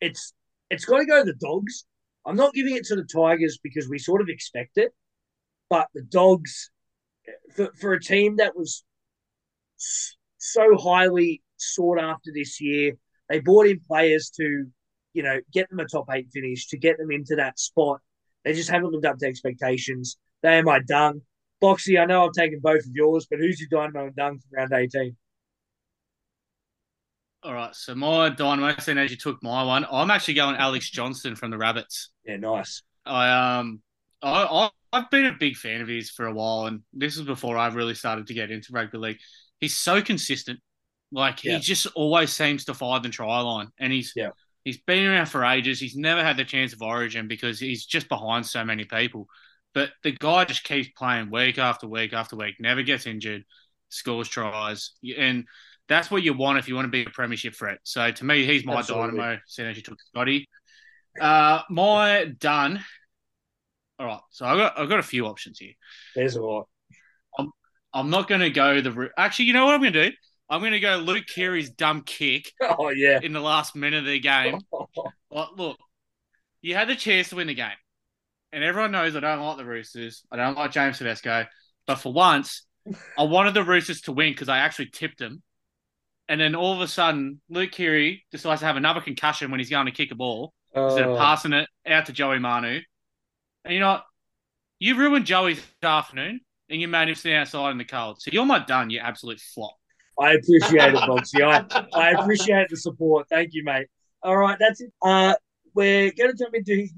it's it's got to go to the dogs. I'm not giving it to the Tigers because we sort of expect it, but the dogs for for a team that was so highly sought after this year, they brought in players to, you know, get them a top eight finish to get them into that spot. They just haven't lived up to expectations. They are my dung. Boxy, I know I've taken both of yours, but who's your dynamo and dung for round 18? All right. So my dynamo, seeing as you took my one, I'm actually going Alex Johnson from the Rabbits. Yeah, nice. I um, I, I I've been a big fan of his for a while, and this was before I really started to get into rugby league. He's so consistent. Like Yeah. he just always seems to find the try line, and he's Yeah. he's been around for ages. He's never had the chance of Origin because he's just behind so many people. But the guy just keeps playing week after week after week, never gets injured, scores tries, and that's what you want if you want to be a premiership threat. So to me, he's my Absolutely. dynamo. Seeing as you took Scotty, uh, my done. All right, so I got I've got a few options here. There's a lot. I'm I'm not going to go the route. Actually, you know what I'm going to do? I'm going to go Luke Keary's dumb kick Oh, yeah. in the last minute of the game. Well, look, you had the chance to win the game, and everyone knows I don't like the Roosters. I don't like James Tedesco, but for once, I wanted the Roosters to win because I actually tipped them. And then all of a sudden, Luke Keary decides to have another concussion when he's going to kick a ball instead of Oh, passing it out to Joey Manu. And you know what? You ruined Joey's afternoon and you made him sit outside in the cold. So you're my done, you absolute flop. I appreciate it, Boxy. I, I appreciate the support. Thank you, mate. All right, that's it. Uh, we're going to jump into his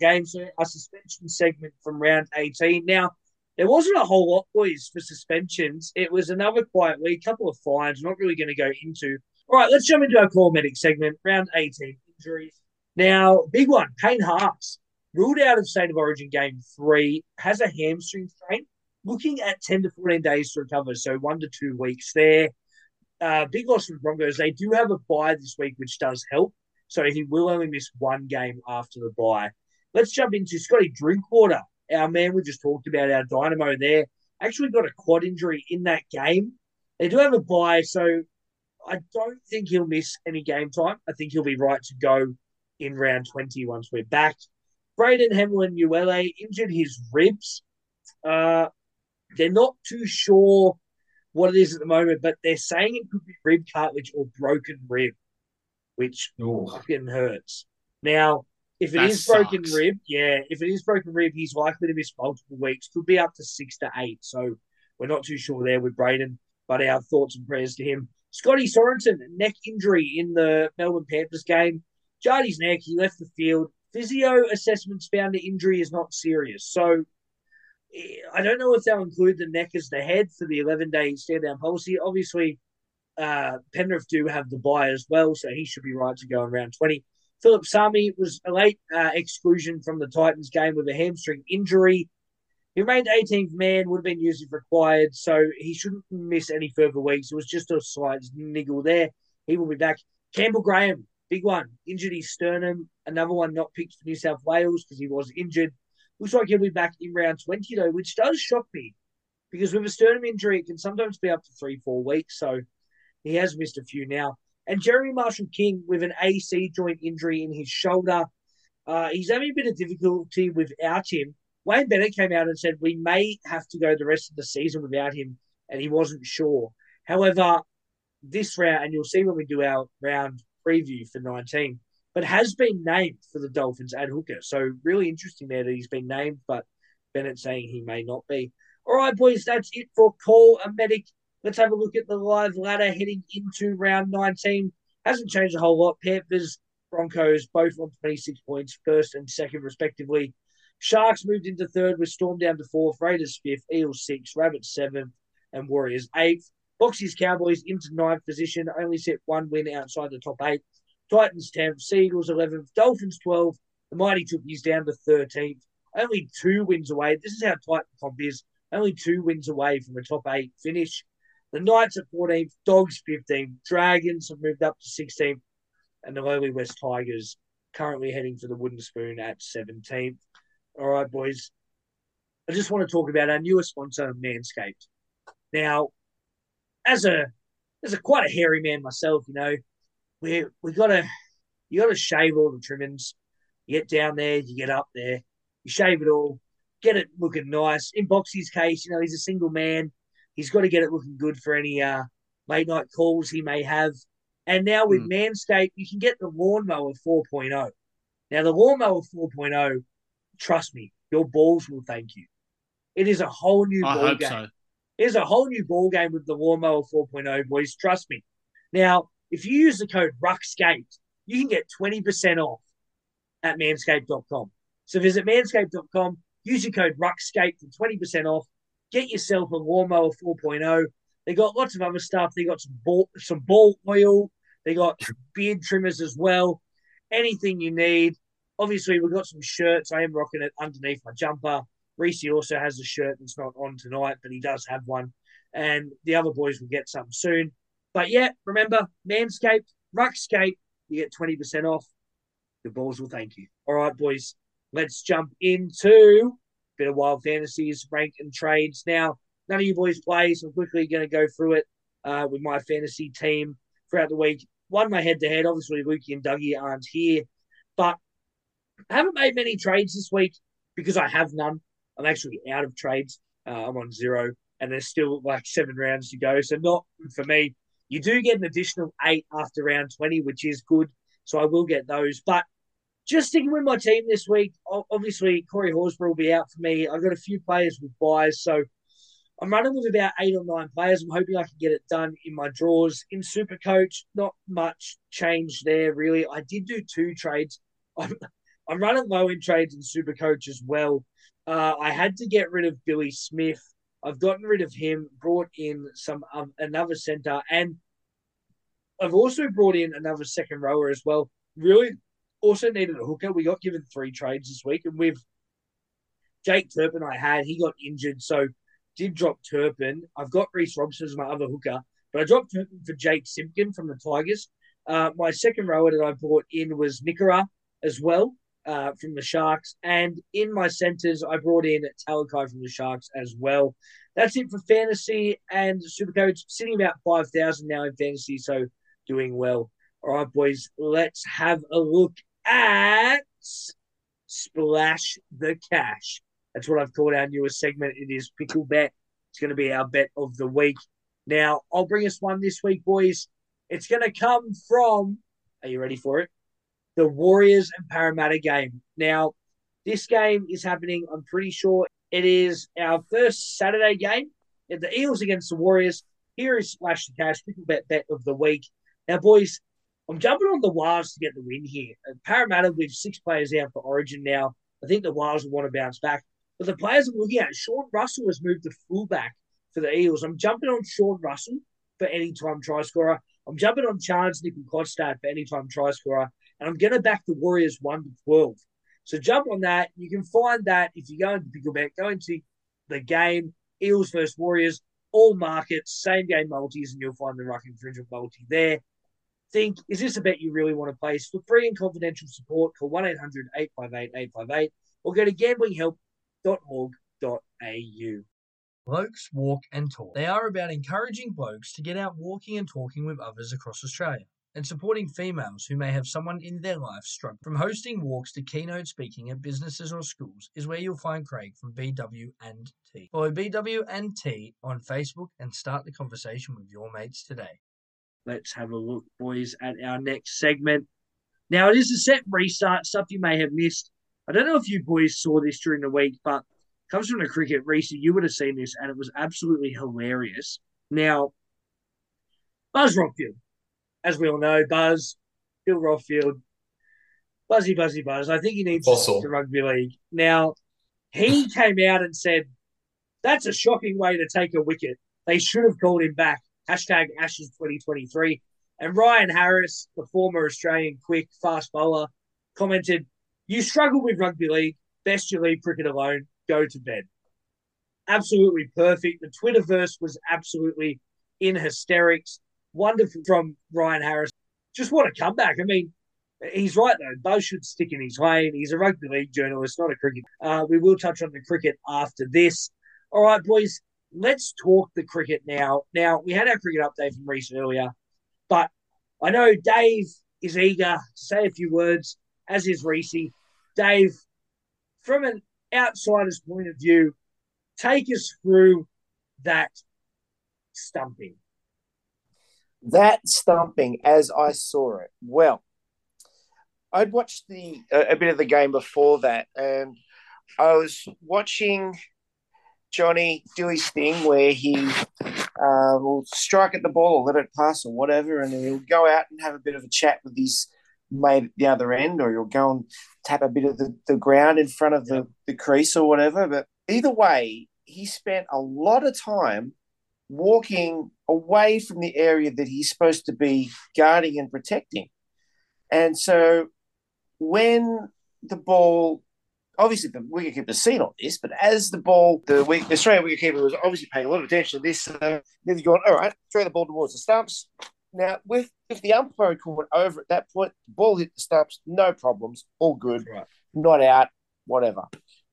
game, so a suspension segment from round 18. Now, there wasn't a whole lot, boys, for suspensions. It was another quiet week, a couple of fines, not really going to go into. All right, let's jump into our core medic segment, round 18 injuries. Now, big one, Payne Haas, ruled out of State of Origin game three, has a hamstring strain, looking at 10 to 14 days to recover, so one to two weeks there. Uh, big loss for the Broncos. They do have a bye this week, which does help. So he will only miss one game after the bye. Let's jump into Scotty Drinkwater, our man we just talked about, our dynamo there. Actually got a quad injury in that game. They do have a bye, so I don't think he'll miss any game time. I think he'll be right to go in round 20 once we're back. Braden Hamlin Uele injured his ribs. Uh, they're not too sure what it is at the moment, but they're saying it could be rib cartilage or broken rib. which Ooh. fucking hurts. Now, if it That is broken rib, yeah, if it is broken rib, he's likely to miss multiple weeks. Could be up to six to eight. So we're not too sure there with Braden, but our thoughts and prayers to him. Scotty Sorensen, neck injury in the Melbourne Panthers game. Jarred his neck. He left the field. Physio assessments found the injury is not serious. So eh, I don't know if they'll include the neck as the head for the 11 day stand down policy. Obviously, uh, Penrith do have the buy as well, so he should be right to go in round 20. Phillip Sami was a late uh, exclusion from the Titans game with a hamstring injury. He remained 18th man, would have been used if required, so he shouldn't miss any further weeks. It was just a slight niggle there. He will be back. Campbell Graham, big one, injured his sternum. Another one not picked for New South Wales because he was injured. Looks like he'll be back in round 20, though, which does shock me because with a sternum injury, it can sometimes be up to three, four weeks. So he has missed a few now. And Jeremy Marshall King with an AC joint injury in his shoulder. Uh, he's having a bit of difficulty without him. Wayne Bennett came out and said we may have to go the rest of the season without him, and he wasn't sure. However, this round, and you'll see when we do our round preview for 19, but has been named for the Dolphins at hooker. So really interesting there that he's been named, but Bennett saying he may not be. All right, boys, that's it for Call a Medic. Let's have a look at the live ladder heading into round 19. Hasn't changed a whole lot. Panthers, Broncos, both on 26 points, first and second, respectively. Sharks moved into third with Storm down to fourth, Raiders fifth, Eels sixth, Rabbits seventh, and Warriors eighth. Boxers Cowboys into ninth position, only set one win outside the top eight. Titans 10th, Seagulls 11th, Dolphins 12th, the Mighty Chookies down to 13th. Only two wins away. This is how tight the comp is. Only two wins away from a top eight finish. The Knights at 14th, Dogs 15th, Dragons have moved up to 16th, and the lowly West Tigers currently heading for the Wooden Spoon at 17th. All right, boys. I just want to talk about our newest sponsor, Manscaped. Now, as a as a quite a hairy man myself, you know, we we gotta you gotta shave all the trimmings. You get down there, you get up there, you shave it all, get it looking nice. In Boxy's case, you know, he's a single man. He's got to get it looking good for any uh, late night calls he may have. And now with Hmm. Manscaped, you can get the lawnmower 4.0. Now, the lawnmower 4.0, trust me, your balls will thank you. It is a whole new I ball hope game. so. There's a whole new ball game with the Lawnmower 4.0, boys. Trust me. Now, if you use the code RUCKSCAPE, you can get 20% off at manscaped.com. So visit manscaped.com, use your code RUCKSCAPE for 20% off. Get yourself a Lawnmower 4.0. They got lots of other stuff. They got some ball, some ball oil. They got beard trimmers as well. Anything you need. Obviously, we've got some shirts. I am rocking it underneath my jumper. Reese also has a shirt that's not on tonight, but he does have one. And the other boys will get some soon. But yeah, remember, Manscaped, Ruckscape, you get 20% off. The balls will thank you. All right, boys, let's jump into bit of wild fantasies, rank and trades. Now, none of you boys play, so I'm quickly going to go through it uh, with my fantasy team throughout the week. One, my head to head. Obviously, Lukey and Dougie aren't here, but I haven't made many trades this week because I have none. I'm actually out of trades. Uh, I'm on zero, and there's still like seven rounds to go. So not for me. You do get an additional eight after round 20, which is good. So I will get those. But just sticking with my team this week, obviously Corey Horsburgh will be out for me. I've got a few players with buys, so I'm running with about eight or nine players. I'm hoping I can get it done in my draws. In Super Coach, not much change there really. I did do two trades. I'm, I'm running low in trades in Super Coach as well. Uh, I had to get rid of Billy Smith. I've gotten rid of him, brought in some um, another center, and I've also brought in another second rower as well. Really, also needed a hooker. We got given three trades this week, and we've Jake Turpin, I had he got injured, so did drop Turpin. I've got Reece Robson as my other hooker, but I dropped Turpin for Jake Simpkin from the Tigers. Uh, my second rower that I brought in was Nikora as well uh, from the Sharks. And in my centers, I brought in Talakai from the Sharks as well. That's it for fantasy and Supercoach. Sitting about 5,000 now in fantasy, so doing well. All right, boys, let's have a look at Splash the Cash. That's what I've called our newest segment. It is Pickle Bet. It's going to be our bet of the week. Now, I'll bring us one this week, boys. It's going to come from Are you ready for it? The Warriors and Parramatta game. Now, this game is happening, I'm pretty sure it is our first Saturday game. The Eels against the Warriors. Here is Splash the Cash, pickle bet bet of the week. Now, boys, I'm jumping on the Wars to get the win here. Parramatta with six players out for Origin now. I think the Wars will want to bounce back. But the players I'm looking at, Sean Russell has moved to fullback for the Eels. I'm jumping on Sean Russell for any time try scorer. I'm jumping on Charnze Nicoll-Klokstad for any time try scorer. And I'm going to back the Warriors 1 to 12. So jump on that. You can find that if you go into Picklebet, go into the game, Eels versus Warriors, all markets, same game multis, and you'll find the Ruck Infringement multi there. Think, is this a bet you really want to place? For free and confidential support, call 1 800 858 858 or go to gamblinghelp.org.au. Blokes Walk and Talk. They are about encouraging blokes to get out walking and talking with others across Australia and supporting females who may have someone in their life struggling. From hosting walks to keynote speaking at businesses or schools is where you'll find Craig from BW and T. Follow BW and T on Facebook and start the conversation with your mates today. Let's have a look, boys, at our next segment. Now, it is a set restart, stuff you may have missed. I don't know if you boys saw this during the week, but comes from the cricket. Reese, you would have seen this, and it was absolutely hilarious. Now, Buzz Rothfield, as we all know, Buzz, Bill Rothfield, Buzzy, Buzzy, Buzz. I think he needs Fossil. to rugby league. Now, he came out and said, that's a shocking way to take a wicket. They should have called him back. Hashtag Ashes 2023. And Ryan Harris, the former Australian quick fast bowler, commented, You struggle with rugby league. Best you leave cricket alone. Go to bed. Absolutely perfect. The Twitterverse was absolutely in hysterics. Wonderful from Ryan Harris. Just what a comeback. I mean, he's right though. Buzz should stick in his lane. He's a rugby league journalist, not a cricket. Uh, we will touch on the cricket after this. All right, boys, let's talk the cricket now. Now, we had our cricket update from Reese earlier, but I know Dave is eager to say a few words, as is Reese. Dave, from an outsider's point of view, take us through that stumping. That stumping as I saw it. Well, I'd watched the a, a bit of the game before that, and I was watching Johnny do his thing where he uh, will strike at the ball or let it pass or whatever, and then he'll go out and have a bit of a chat with his mate at the other end, or he'll go and tap a bit of the, the ground in front of the, the crease or whatever. But either way, he spent a lot of time walking away from the area that he's supposed to be guarding and protecting. And so when the ball obviously the wicketkeeper seen all this, but as the ball, the, the Australian wicketkeeper was obviously paying a lot of attention to this. So then they're going, all right, throw the ball towards the stumps. Now, with if the umpire had called over at that point, the ball hit the stumps, no problems, all good, Right. not out, whatever.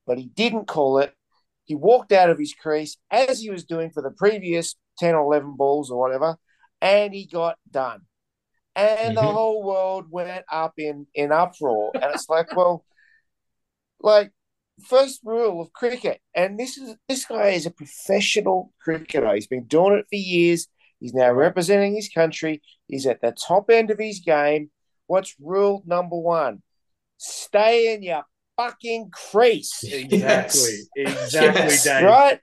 But he didn't call it. He walked out of his crease as he was doing for the previous 10 or 11 balls or whatever, and he got done. And the Mhm. whole world went up in, in uproar. And it's like, well, like first rule of cricket, and this is this guy is a professional cricketer. He's been doing it for years. He's now representing his country. He's at the top end of his game. What's rule number one? Stay in your fucking crease. Exactly. Yes. Exactly, Yes. Dave. Right?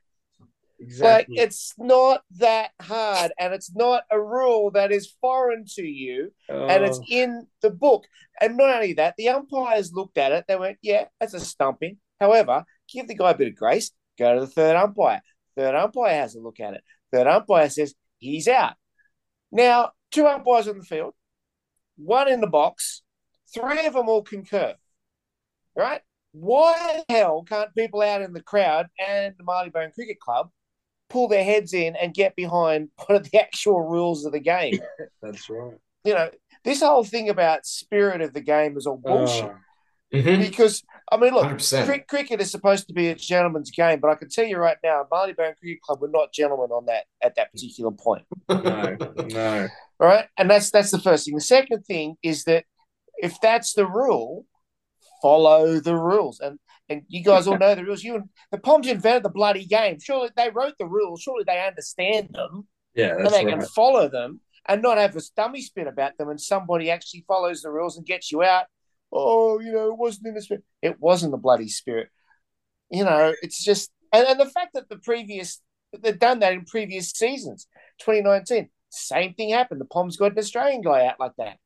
Exactly. Like it's not that hard, and it's not a rule that is foreign to you, and it's Oh, in the book. And not only that, the umpires looked at it. They went, "Yeah, that's a stumping." However, give the guy a bit of grace. Go to the third umpire. Third umpire has a look at it. Third umpire says he's out. Now, two umpires on the field, one in the box. Three of them all concur. Right? Why the hell can't people out in the crowd and the Marylebone Cricket Club pull their heads in and get behind one of the actual rules of the game? that's right. you know, this whole thing about spirit of the game is all bullshit. Oh, Mhm. Because I mean, look, 100%. cricket is supposed to be a gentleman's game, but I can tell you right now, Marylebone Cricket Club were not gentlemen on that at that particular point. no, no. All right, and that's that's the first thing. The second thing is that if that's the rule, follow the rules. And and you guys all know the rules. You and the Poms invented the bloody game. Surely they wrote the rules. Surely they understand them Yeah, and they right. can follow them. and not have a dummy spin about them and somebody actually follows the rules and gets you out. Oh, you know, it wasn't in the spirit. It wasn't the bloody spirit. You know, it's just and, and the fact that the previous they've done that in previous seasons, 2019, same thing happened. The Poms got an Australian guy out like that.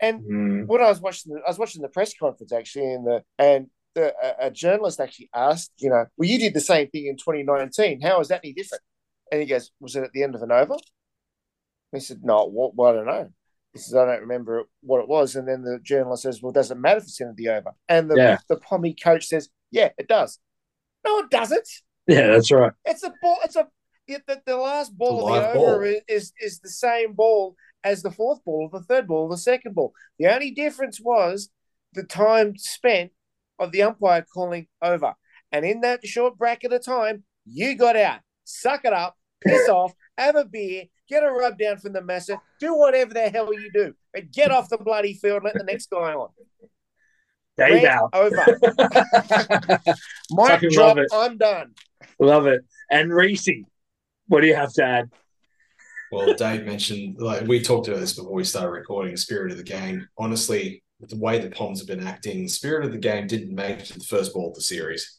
And Mm. when I was watching, the, I was watching the press conference actually, in the and the, a, a journalist actually asked, you know, well, you did the same thing in 2019. How is that any different? And he goes, was it at the end of an over? He said, no, what? Well, I don't know. He says, I don't remember what it was. And then the journalist says, well, does it matter if it's in the over? And the, Yeah. the Pommy coach says, yeah, it does. No, it doesn't. Yeah, that's right. It's a ball. It's a it, the, the last ball of the over ball. is, is is the same ball as the fourth ball, or the third ball, or the second ball. The only difference was the time spent of the umpire calling over. And in that short bracket of time, you got out. Suck it up, piss off, have a beer, get a rub down from the masser, do whatever the hell you do, but get off the bloody field let the next guy on. Dave Rant Al. over. Mic Fucking drop. love it. I'm done. Love it. And Reese, what do you have to add? Well, Dave mentioned like we talked about this before we started recording. The spirit of the game. Honestly, with the way the Poms have been acting, Spirit of the game didn't make it to the first ball of the series.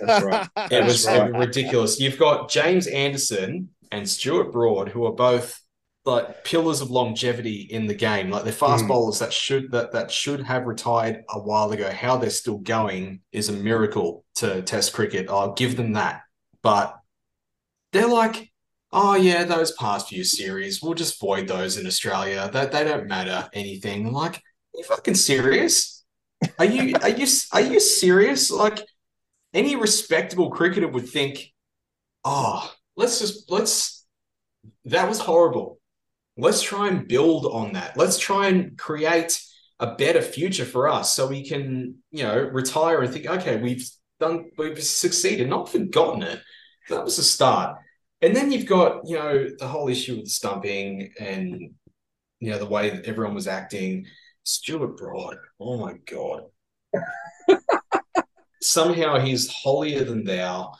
That's right. It was right. ridiculous. You've got James Anderson and Stuart Broad, who are both like pillars of longevity in the game. Like they're fast Mm. bowlers that should that that should have retired a while ago. How they're still going is a miracle to Test cricket. I'll give them that. But they're like, oh yeah, those past few series, we'll just void those in Australia. That they, don't matter anything. Like, you fucking serious? Are you are you are you serious? Like any respectable cricketer would think, oh, let's just let's that was horrible. Let's try and build on that. Let's try and create a better future for us so we can, you know, retire and think, okay, we've done we've succeeded, not forgotten it. That was the start. And then you've got, you know, the whole issue with stumping and you know, the way that everyone was acting. Stuart Broad, oh my God. Somehow he's holier than thou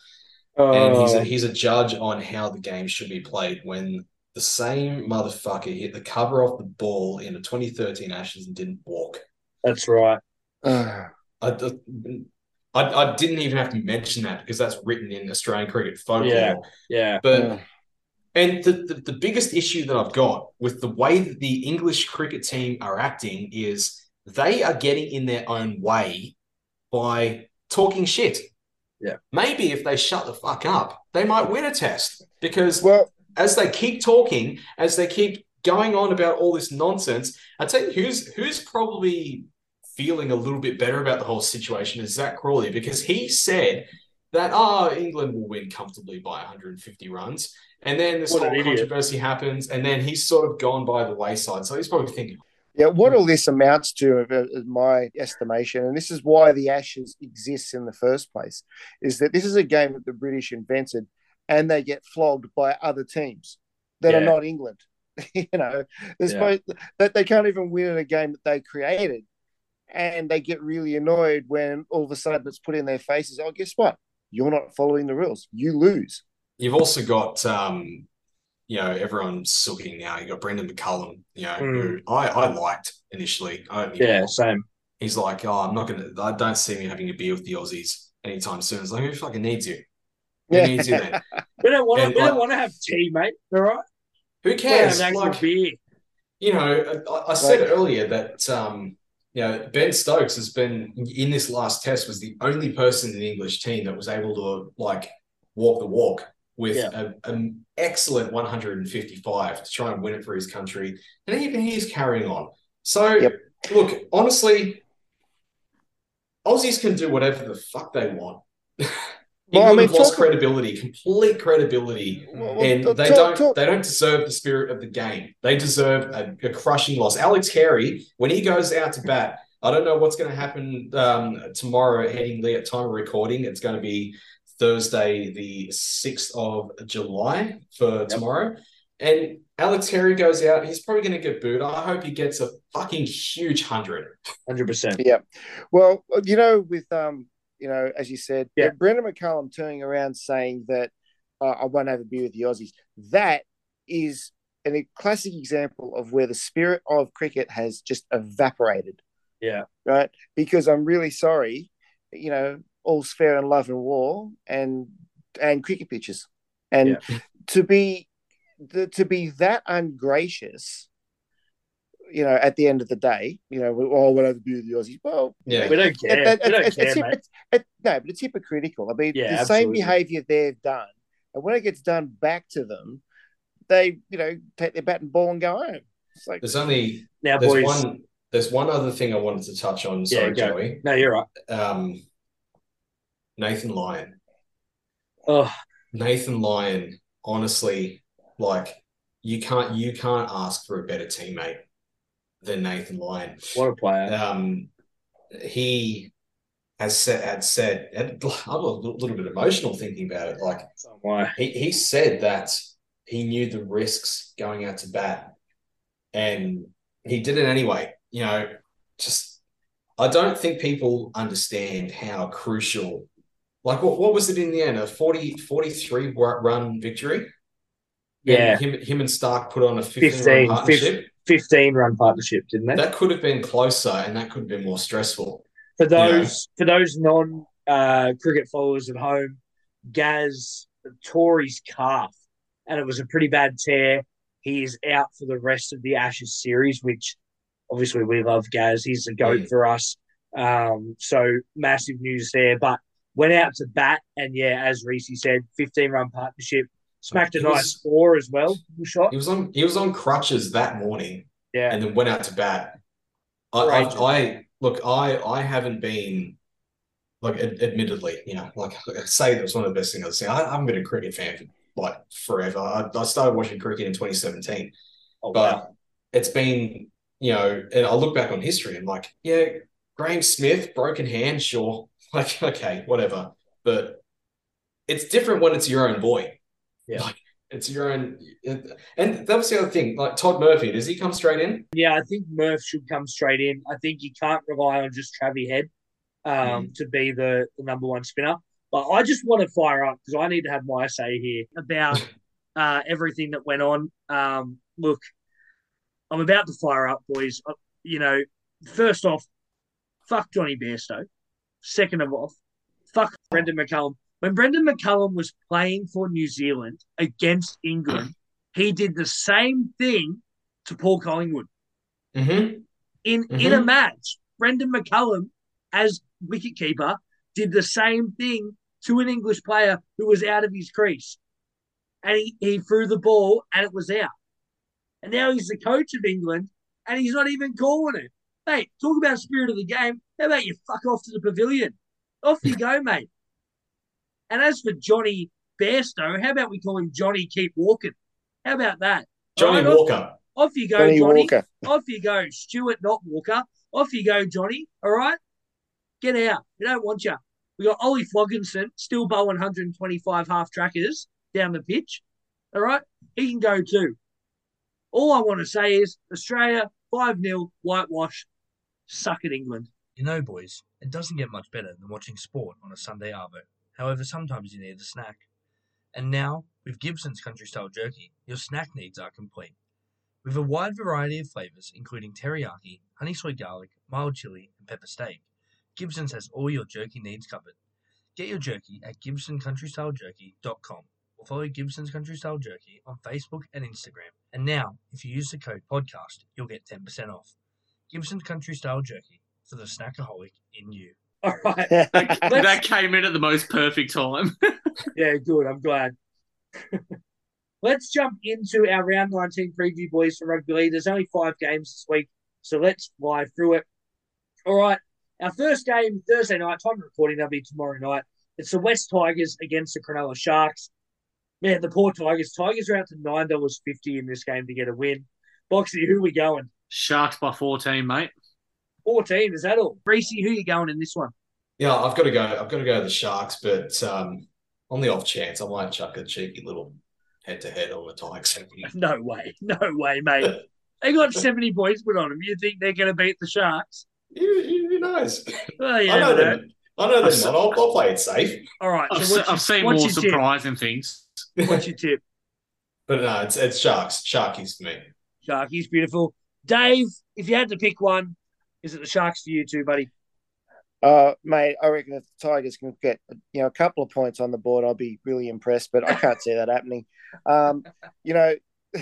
and he's a, Oh, he's a judge on how the game should be played when the same motherfucker hit the cover off the ball in the 2013 Ashes and didn't walk. that's right. I, I, I didn't even have to mention that because that's written in Australian cricket folklore. Yeah. Yeah. But Yeah. And the, the the biggest issue that I've got with the way that the English cricket team are acting is they are getting in their own way by talking shit. Yeah. Maybe if they shut the fuck up, they might win a test because Well, as they keep talking, as they keep going on about all this nonsense, I tell you who's who's probably feeling a little bit better about the whole situation is Zak Crawley because he said that oh England will win comfortably by 150 runs, and then this What an whole idiot. controversy happens, and then he's sort of gone by the wayside. So he's probably thinking, Yeah, what all this amounts to, uh, is my estimation, and this is why the Ashes exists in the first place, is that this is a game that the British invented, and they get flogged by other teams that are not England. you know, they're Yeah. supposed that they can't even win in a game that they created, and they get really annoyed when all of a sudden it's put in their faces. Oh, guess what? You're not following the rules. You lose. You've also got, um, you know, everyone's sulking now. You got Brendon McCullum, you know, who I, I liked initially. I don't get me Yeah. wrong. Same. He's like, oh, I'm not gonna. I don't see me having a beer with the Aussies anytime soon. It's like, who fucking needs you? Who needs you then? We don't want to. We like- don't want to have tea, mate. All right. Who We want to cares? have an actual Like, beer. you know, I, I said earlier that um, you know Ben Stokes has been in this last test was the only person in the English team that was able to like walk the walk with Yeah. an excellent 155 to try and win it for his country, and even he's carrying on. So, Yep. look, honestly, Aussies can do whatever the fuck they want. Well, I England mean, have lost talk- credibility, complete credibility Well, and talk- they talk- don't talk- they don't deserve the spirit of the game. They deserve a, a crushing loss. Alex Carey, when he goes out to bat, I don't know what's going to happen um, tomorrow. Headingley at time of recording, it's going to be Thursday, the sixth of July for tomorrow. And Alex Carey goes out. He's probably going to get booed. I hope he gets a fucking huge hundred. Hundred percent. Yeah. Well, you know, with um, you know, as you said, Yeah. Brendon McCullum turning around saying that uh, I won't have a beer with the Aussies. That is a classic example of where the spirit of cricket has just evaporated. Yeah. Right. Because I'm really sorry, you know, all's fair in love and war and and cricket pitches. And to be the, to be that ungracious, you know, at the end of the day, you know, oh, we'll have to be the Aussies. Well, Yeah. We don't care. it- we don't it's- care, it's- mate. it's- no, but it's hypocritical. I mean, Yeah, the same behaviour they've done, and when it gets done back to them, they, you know, take their bat and ball and go home. It's like, There's only Now, there's boys. one there's one other thing I wanted to touch on. Sorry, go. Joey. No, you're right. Um, Nathan Lyon. Oh, Nathan Lyon, honestly, like you can't you can't ask for a better teammate than Nathan Lyon. what a player. Um, he has said had said I'm a little bit emotional thinking about it. Like he he said that he knew the risks going out to bat, and he did it anyway. You know, just I don't think people understand how crucial. Like what, what was it in the end? A 40, 43 run victory. Yeah. And him him and Starc put on a 15, 15, run partnership. 15 run partnership, didn't they? That could have been closer and that could have been more stressful. for those for those non uh, cricket followers at home, Gaz tore his calf, and it was a pretty bad tear. He is out for the rest of the Ashes series, which obviously we love Gaz. He's a goat Mm. for us. Um, so massive news there. But went out to bat, and yeah, as Reese said, 15 run partnership, smacked a nice score as well. Shot. He was on he was on crutches that morning Yeah, and then went out to bat. I, I, I look, I, I haven't been like, ad- admittedly, you know, like I say that was one of the best things I've seen. I, I haven't been a cricket fan for like forever. I, I started watching cricket in 2017, oh, but wow. it's been, you know, and I look back on history and like, yeah, Graeme Smith, broken hand, sure, like okay, whatever, but it's different when it's your own boy. Yeah. Like, it's your own, and that was the other thing. Like Todd Murphy, does he come straight in? Yeah, I think Murph should come straight in. I think you can't rely on just Travie Head um, to be the, the number one spinner. But I just want to fire up because I need to have my say here about uh, everything that went on. Um, look, I'm about to fire up, boys. Uh, You know, first off, fuck Jonny Bairstow. Second of all, fuck Brendon McCullum. When Brendon McCullum was playing for New Zealand against England, he did the same thing to Paul Collingwood Mm-hmm. in Mhm. in a match. Brendon McCullum, as wicketkeeper, did the same thing to an English player who was out of his crease, and he, he threw the ball and it was out. And now he's the coach of England, and he's not even calling it. Mate, talk about spirit of the game. How about you fuck off to the pavilion? Off you go, mate. And as for Jonny Bairstow, how about we call him Johnny Keep Walking? How about that? Johnny All right, off- Walker. Off you go, Johnny Johnny. Walker. Off you go, Stuart, not Walker. Off you go, Johnny. All right? Get out. We don't want you. We got Ollie Flogginson, still bowling 125 half trackers down the pitch. All right? He can go too. All I want to say is Australia, 5 0, whitewash. Suck at England. You know, boys, it doesn't get much better than watching sport on a Sunday arvo. However, sometimes you need a snack. And now, with Gibson's country style jerky, your snack needs are complete. With a wide variety of flavours, including teriyaki, honey soy garlic, mild chili, and pepper steak, Gibson's has all your jerky needs covered. Get your jerky at gibsoncountrystylejerky.com or follow Gibson's Country Style Jerky on Facebook and Instagram. And now, if you use the code podcast, you'll get 10% off. Gibson's Country Style Jerky for the snackaholic in you. All right. that came in at the most perfect time. Yeah, good. I'm glad. let's jump into our round 19 preview, boys, for rugby league. There's only five games this week, so let's fly through it. All right. Our first game, Thursday night, time of recording, that'll be tomorrow night. It's the Wests Tigers against the Cronulla Sharks. Man, the poor Tigers. Tigers are out to $9.50 in this game to get a win. Boxy, who are we going? Sharks by 14, mate. 14, is that all? Reese, who you going in this one? Yeah, I've got to go. I've got to go to the Sharks, but um, on the off chance, I might chuck a cheeky little head to head on the Tigers. No way. No way, mate. They got 70 points put on them. You think they're going to beat the Sharks? Who, who knows? Well, you I know never know. them. I know them. not. I'll, I'll play it safe. All right. I've, So your, I've seen what's more your tip? surprising things. What's your tip? But no, it's it's Sharks. Sharkies for me. Sharkies, beautiful. Dave, if you had to pick one, is it the Sharks for you too, buddy? Uh, mate, I reckon if the Tigers can get you know a couple of points on the board, I'll be really impressed. But I can't see that happening. Um, you know,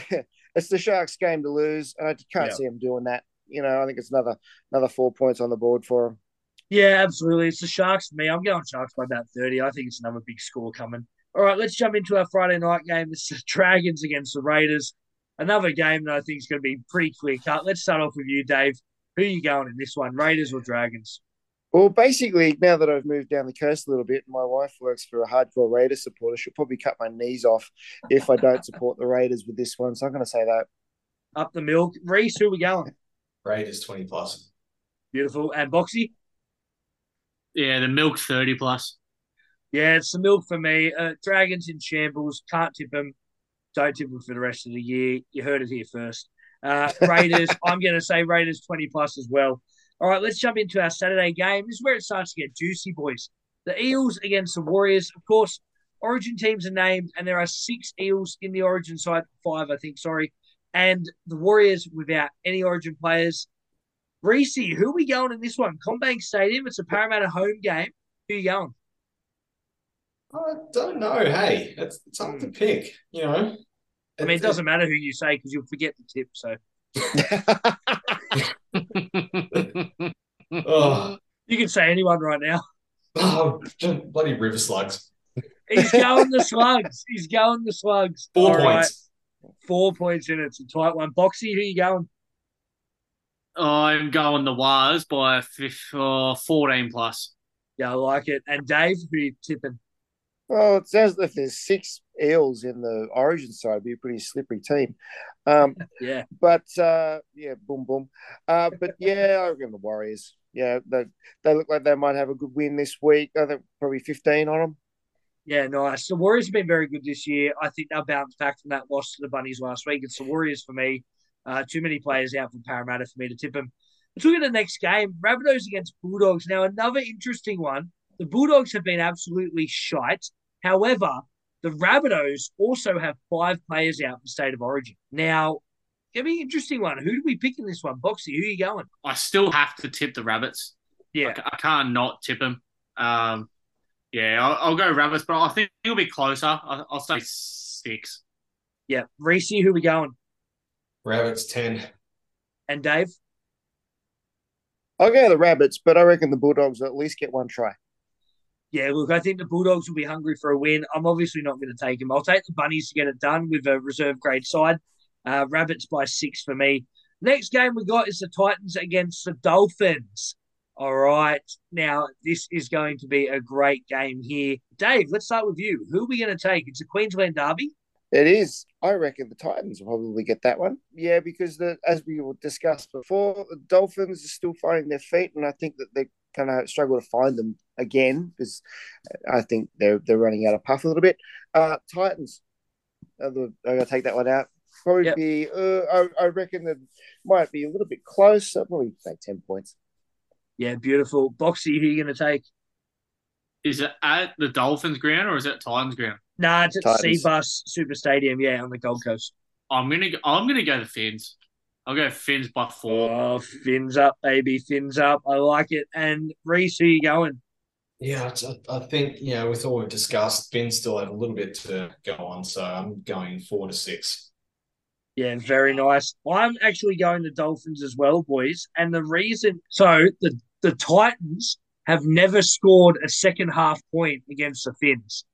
it's the Sharks' game to lose, and I can't Yeah. see them doing that. You know, I think it's another another four points on the board for them. Yeah, absolutely. It's the Sharks for me. I'm going Sharks by about 30. I think it's another big score coming. All right, let's jump into our Friday night game. It's the Dragons against the Raiders. Another game that I think is going to be pretty clear cut. Let's start off with you, Dave. Who are you going in this one, Raiders or Dragons? Well, basically, now that I've moved down the coast a little bit, my wife works for a hardcore Raiders supporter. She'll probably cut my knees off if I don't support the Raiders with this one. So I'm going to say that. Up the milk. Reese, who are we going? Raiders twenty plus. Beautiful. And Boxy? Yeah, the milk 30 plus. Yeah, it's the milk for me. Uh, Dragons in shambles. Can't tip them. Don't tip them for the rest of the year. You heard it here first. Uh, Raiders, I'm going to say Raiders 20 plus as well. All right, let's jump into our Saturday game. This is where it starts to get juicy, boys. The Eels against the Warriors. Of course, Origin teams are named, and there are six Eels in the Origin side. Five, I think, sorry. And the Warriors without any Origin players. Reese, who are we going in this one? CommBank Stadium. It's a Parramatta home game. Who are you going? I don't know. Hey, it's, it's hard to pick. You know. I mean, it doesn't matter who you say because you'll forget the tip. So Oh, you can say anyone right now. oh, bloody river slugs. He's going the slugs. He's going the slugs. Four All right, points. Four points in it. It's a tight one. Boxy, who you going? I'm going the Wars by fif- uh, 14 plus. Yeah, I like it. And Dave, who you tipping? Well, it sounds like there's six Eels in the Origin side, it'd be a pretty slippery team. Um, Yeah. but uh, yeah, boom, boom. Uh, but yeah, I reckon the Warriors. Yeah, they they look like they might have a good win this week. I think probably 15 on them. Yeah, nice. The Warriors have been very good this year. I think they'll bounce back from that loss to the Bunnies last week. It's the Warriors for me. Uh, too many players out for Parramatta for me to tip them. Let's look at the next game. Rabbitohs against Bulldogs. Now, another interesting one. The Bulldogs have been absolutely shite. However, the Rabbitohs also have five players out for State of Origin. Now, it'll be an interesting one. Who do we pick in this one? Boxy, who are you going? I still have to tip the Rabbits. Yeah. I, I can't not tip them. Um, yeah, I'll, I'll go Rabbits, but I think it'll be closer. I'll, I'll say six. Yeah. Reese, who are we going? Rabbits ten. And Dave? I'll go the Rabbits, but I reckon the Bulldogs will at least get one try. Yeah, look, I think the Bulldogs will be hungry for a win. I'm obviously not going to take them. I'll take the Bunnies to get it done with a reserve grade side. Uh, Rabbits by six for me. Next game we got is the Titans against the Dolphins. All right. Now, this is going to be a great game here. Dave, let's start with you. Who are we going to take? It's a Queensland derby. It is. I reckon the Titans will probably get that one. Yeah, because the as we discussed before, the Dolphins are still finding their feet, and I think that they're going to struggle to find them again because I think they're they're running out of puff a little bit. Uh, Titans. I'm going to take that one out. Probably Yep. be. Uh, I, I reckon that might be a little bit close. I'll probably say ten points. Yeah, beautiful. Boxy, who are you going to take? Is it at the Dolphins ground or is it Titans ground? Nah, it's at Titans. Cbus Super Stadium, yeah, on the Gold Coast. I'm gonna I'm gonna go the Fins. I'll go Fins by four. Oh, fins up, baby, fins up. I like it. And Reese, who you going? Yeah, it's- I, I think you know with all we've discussed, Ben still have a little bit to go on, so I'm going four to six. Yeah, very nice. I'm actually going the Dolphins as well, boys. And the reason, so the the Titans have never scored a second half point against the Finns.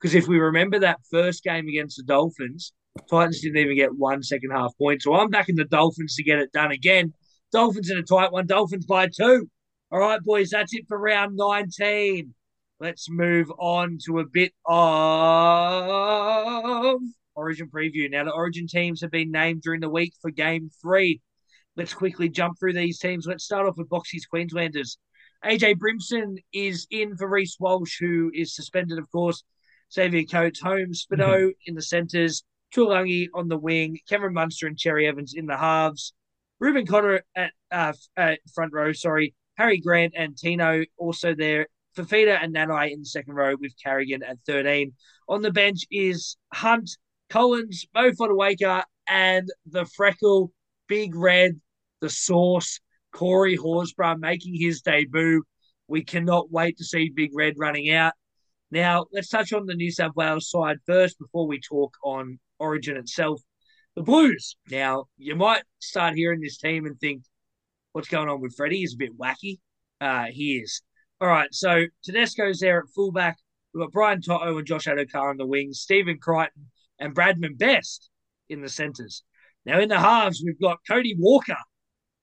Because if we remember that first game against the Dolphins, Titans didn't even get one second half point. So I'm backing the Dolphins to get it done again. Dolphins in a tight one. Dolphins by two. All right, boys, that's it for round 19. Let's move on to a bit of Origin preview. Now, the Origin teams have been named during the week for game three. Let's quickly jump through these teams. Let's start off with Boxy's Queenslanders. AJ Brimson is in for Reece Walsh, who is suspended, of course. Xavier Coates, Holmes, Spino mm-hmm. in the centres, Taulagi on the wing, Cameron Munster and Cherry Evans in the halves, Reuben Cotter at, uh, at front row, sorry, Harry Grant and Tino also there, Fifita and Nanai in the second row with Carrigan at 13. On the bench is Hunt, Collins, Mo Fotuaika, and the freckle, Big Red, the Sauce, Corey Horsburgh making his debut. We cannot wait to see Big Red running out. Now, let's touch on the New South Wales side first before we talk on Origin itself. The Blues. Now, you might start hearing this team and think, what's going on with Freddie? He's a bit wacky. Uh, he is. All right, so Tedesco's there at fullback. We've got Brian To'o and Josh Addo-Carr on the wings, Stephen Crichton and Bradman Best in the centres. Now, in the halves, we've got Cody Walker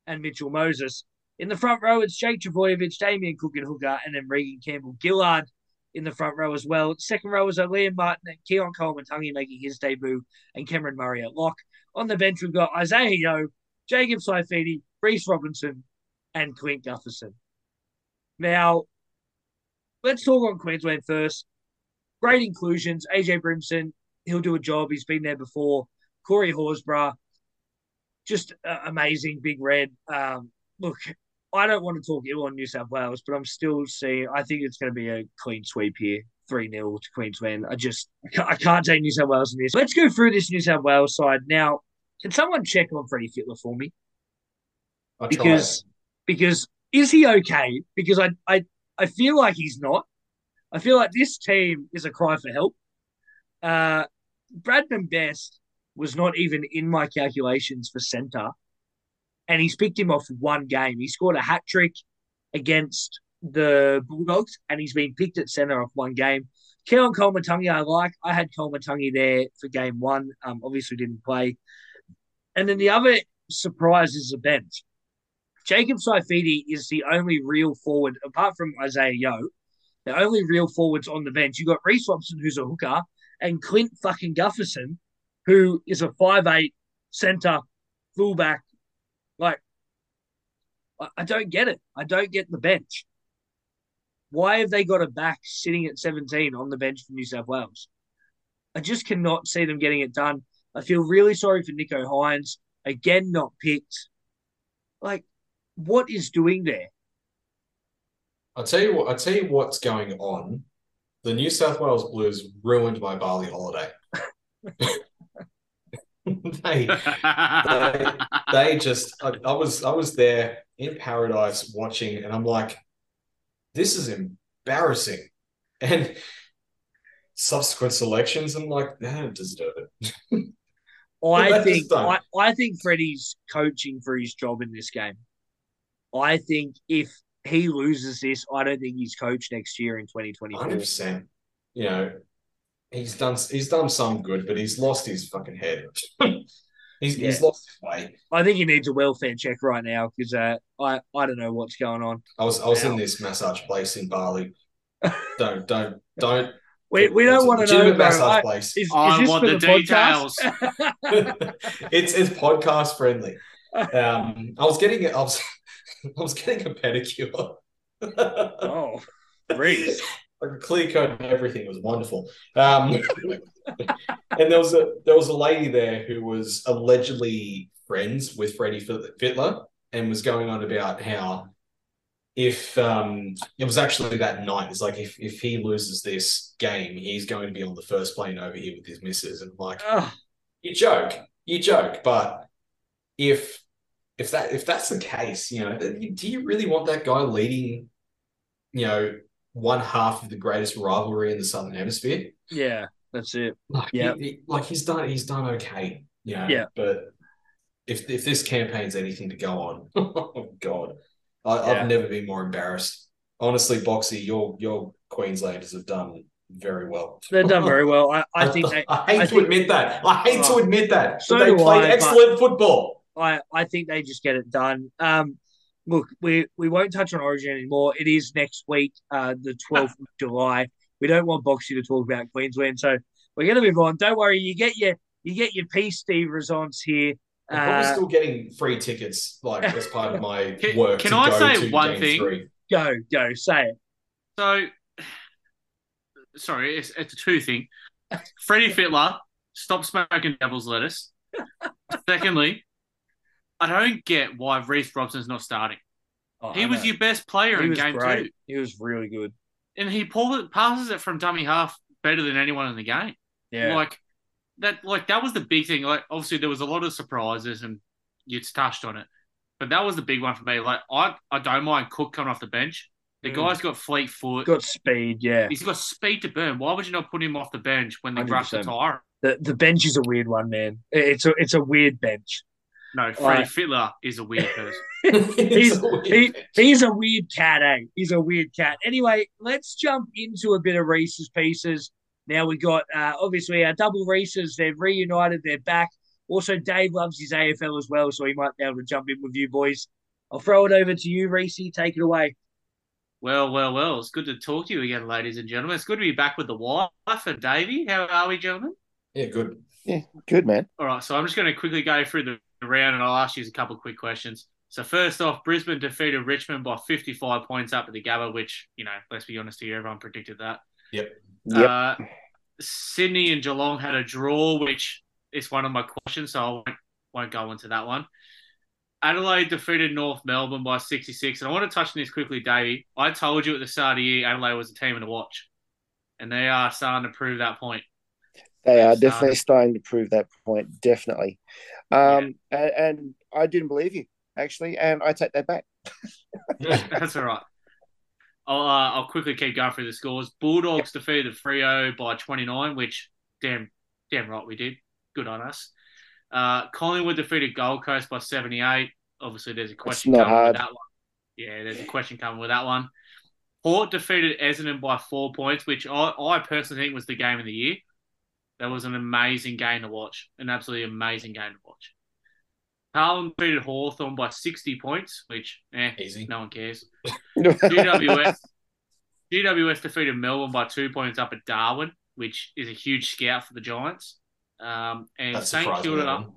and Mitchell Moses. In the front row, it's Jake Trbojevic, Damien Cook and Hooker, and then Reagan Campbell Gillard in the front row as well. Second row is Liam Martin and Keaon Koloamatangi making his debut, and Cameron Murray at lock. On the bench, we've got Isaiah Yeo, Jacob Saifiti, Reece Robson, and Clint Gutherson. Now, let's talk on Queensland first. Great inclusions. AJ Brimson, he'll do a job. He's been there before. Corey Horsburgh, just uh, amazing. Big Red. Um, look, I don't want to talk ill on New South Wales, but I'm still seeing. I think it's going to be a clean sweep here, three 0 to Queensland. I just I can't, take New South Wales in this. Let's go through this New South Wales side now. Can someone check on Freddie Fittler for me? I'll. Because because is he okay? Because I I I feel like he's not. I feel like this team is a cry for help. Uh, Bradman Best was not even in my calculations for centre, and he's picked him off one game. He scored a hat trick against the Bulldogs, and he's been picked at centre off one game. Keaon Koloamatangi, I like. I had Koloamatangi there for game one. Um, obviously didn't play. And then the other surprise is the bench. Jacob Saifiti is the only real forward, apart from Isaiah Yeo, the only real forwards on the bench. You got Reece Robson, who's a hooker, and Clint fucking Gufferson, who is a five eight centre fullback. Like, I, don't get it. I don't get the bench. Why have they got a back sitting at 17 on the bench for New South Wales? I just cannot see them getting it done. I feel really sorry for Nicho Hynes. Again, not picked. Like, what is doing there? I'll tell you what. I'll tell you what's going on. The New South Wales Blues ruined my Bali holiday. they, they, they just. I, I was I was there in paradise watching, and I'm like, this is embarrassing. And subsequent selections, I'm like, they don't deserve it. I think. I, I think Freddie's coaching for his job in this game. I think if he loses this, I don't think he's coach next year in 2024. Hundred percent. You know, he's done he's done some good, but he's lost his fucking head. he's he's lost his way. I think he needs a welfare check right now because uh, I I don't know what's going on. I was I was Wow. in this massage place in Bali. don't don't don't. We, we don't want to know. legitimate bro. massage I- place. is, is I this want for the, the, details. it's it's podcast friendly. Um, I was getting I was I was getting a pedicure. oh, Reese. Like a clear coat and everything It was wonderful. Um, and there was a there was a lady there who was allegedly friends with Freddie Fit- Fittler and was going on about how if um, it was actually that night, it's like if if he loses this game, he's going to be on the first plane over here with his missus, and I'm like you joke, you joke, but if if that if that's the case, you know, do you really want that guy leading, you know, one half of the greatest rivalry in the Southern Hemisphere? yeah, that's it. Like, Yeah. he- he- like he's done, he's done okay, you know. Yeah. But if if this campaign's anything to go on, oh god, I, Yeah. I've never been more embarrassed. Honestly, Boxy, your your Queenslanders have done very well. They've done very well. I, I think they, I hate I to think- admit that. I hate to Oh, admit that. so but they played I, excellent football. I, I think they just get it done. Um, look, we, we won't touch on Origin anymore. It is next week, uh, the 12th of July. We don't want Boxy to talk about Queensland, so we're going to move on. Don't worry, you get your you get your piece, Steve Razons here. I'm probably Uh, still getting free tickets, like as part of my Can- work. can to I go say to one thing? Three. go, go, say it. So, sorry, it's, it's a two thing. Freddie Fittler, stop smoking devil's lettuce. Secondly, I don't get why Reece Robson's not starting. Oh, He was your best player He in game great. two, He was really good. and he pulled it, passes it from dummy half better than anyone in the game. Yeah. Like, that like that was the big thing. Like obviously there was a lot of surprises and you touched on it. But that was the big one for me. Like I, I don't mind Cook coming off the bench. The Mm. guy's got fleet foot. Got speed, yeah. He's got speed to burn. Why would you not put him off the bench when they rush the 100%. tire? The the bench is a weird one, man. It's a it's a weird bench. No, Freddie Right. Fittler is a weird person. He's- It's a weird He, he's a weird cat, eh? He's a weird cat. Anyway, let's jump into a bit of Reece's pieces. Now we got uh, obviously our double Reese's. They've reunited. They're back. Also, Dave loves his AFL as well, so he might be able to jump in with you boys. I'll throw it over to you, Reese. Take it away. Well, well, well. It's good to talk to you again, ladies and gentlemen. It's good to be back with the wife and Davey. How are we, gentlemen? Yeah, good. Yeah, good man. All right, so I'm just going to quickly go through the round and I'll ask you a couple of quick questions. So first off, Brisbane defeated Richmond by 55 points up at the Gabba, which, you know, let's be honest here, everyone predicted that. Yep. Uh, Sydney and Geelong had a draw, which is one of my questions, so I won't, won't go into that one. Adelaide defeated North Melbourne by 66. And I want to touch on this quickly, Davey. I told you at the start of the year Adelaide was a team to watch. And they are starting to prove that point. They are definitely starting to prove that point. Definitely. Um, and, and I didn't believe you actually, and I take that back. That's all right. I'll, uh, I'll quickly keep going through the scores. Bulldogs defeated Freo by 29, which damn, damn right we did. Good on us. Uh, Collingwood defeated Gold Coast by 78. Obviously, there's a question coming hard. with that one. Yeah, there's a question coming with that one. Port defeated Essendon by four points, which I, I personally think was the game of the year. That was an amazing game to watch. An absolutely amazing game to watch. Carlton defeated Hawthorn by 60 points, which, eh, Easy. no one cares. GWS GWS defeated Melbourne by two points up at Darwin, which is a huge scout for the Giants. Um, and That St surprised me. Kilda, that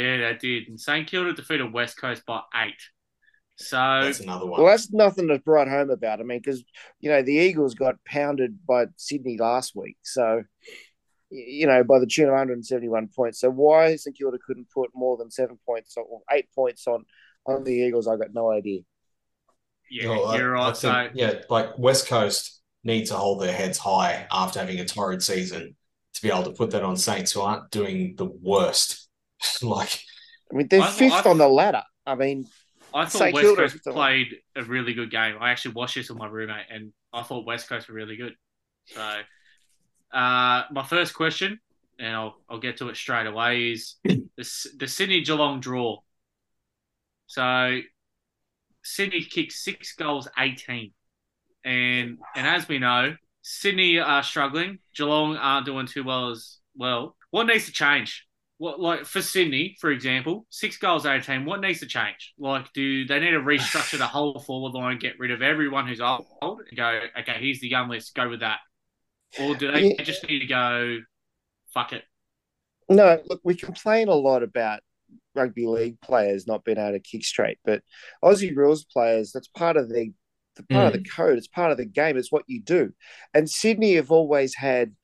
yeah, they did. And St Kilda defeated West Coast by eight. So That's another one. Well, that's nothing to write home about. I mean, because you know the Eagles got pounded by Sydney last week, so y- you know by the tune of 171 points. So why St Kilda couldn't put more than seven points or eight points on on the Eagles, I got no idea. yeah, No, I- you're right. think, so yeah, like West Coast need to hold their heads high after having a torrid season to be able to put that on Saints who aren't doing the worst. like, I mean, they're I- 5th I- on the ladder. I mean, I thought St West Kilda Coast played a really good game. I actually watched this with my roommate, and I thought West Coast were really good. So, uh, my first question, and I'll I'll get to it straight away, is the the Sydney Geelong draw. So, Sydney kicked six goals, eighteen, and and as we know, Sydney are struggling. Geelong aren't doing too well as well. What needs to change? What like for Sydney, for example, six goals, eighteen. What needs to change? Like, do they need to restructure the whole forward line, get rid of everyone who's old, and go, okay, here's the young list, go with that, or do they Yeah. just need to go, fuck it? No, look, we complain a lot about rugby league players not being able to kick straight, but Aussie rules players, that's part of the, the part of the mm. code. It's part of the game. It's what you do. And Sydney have always had,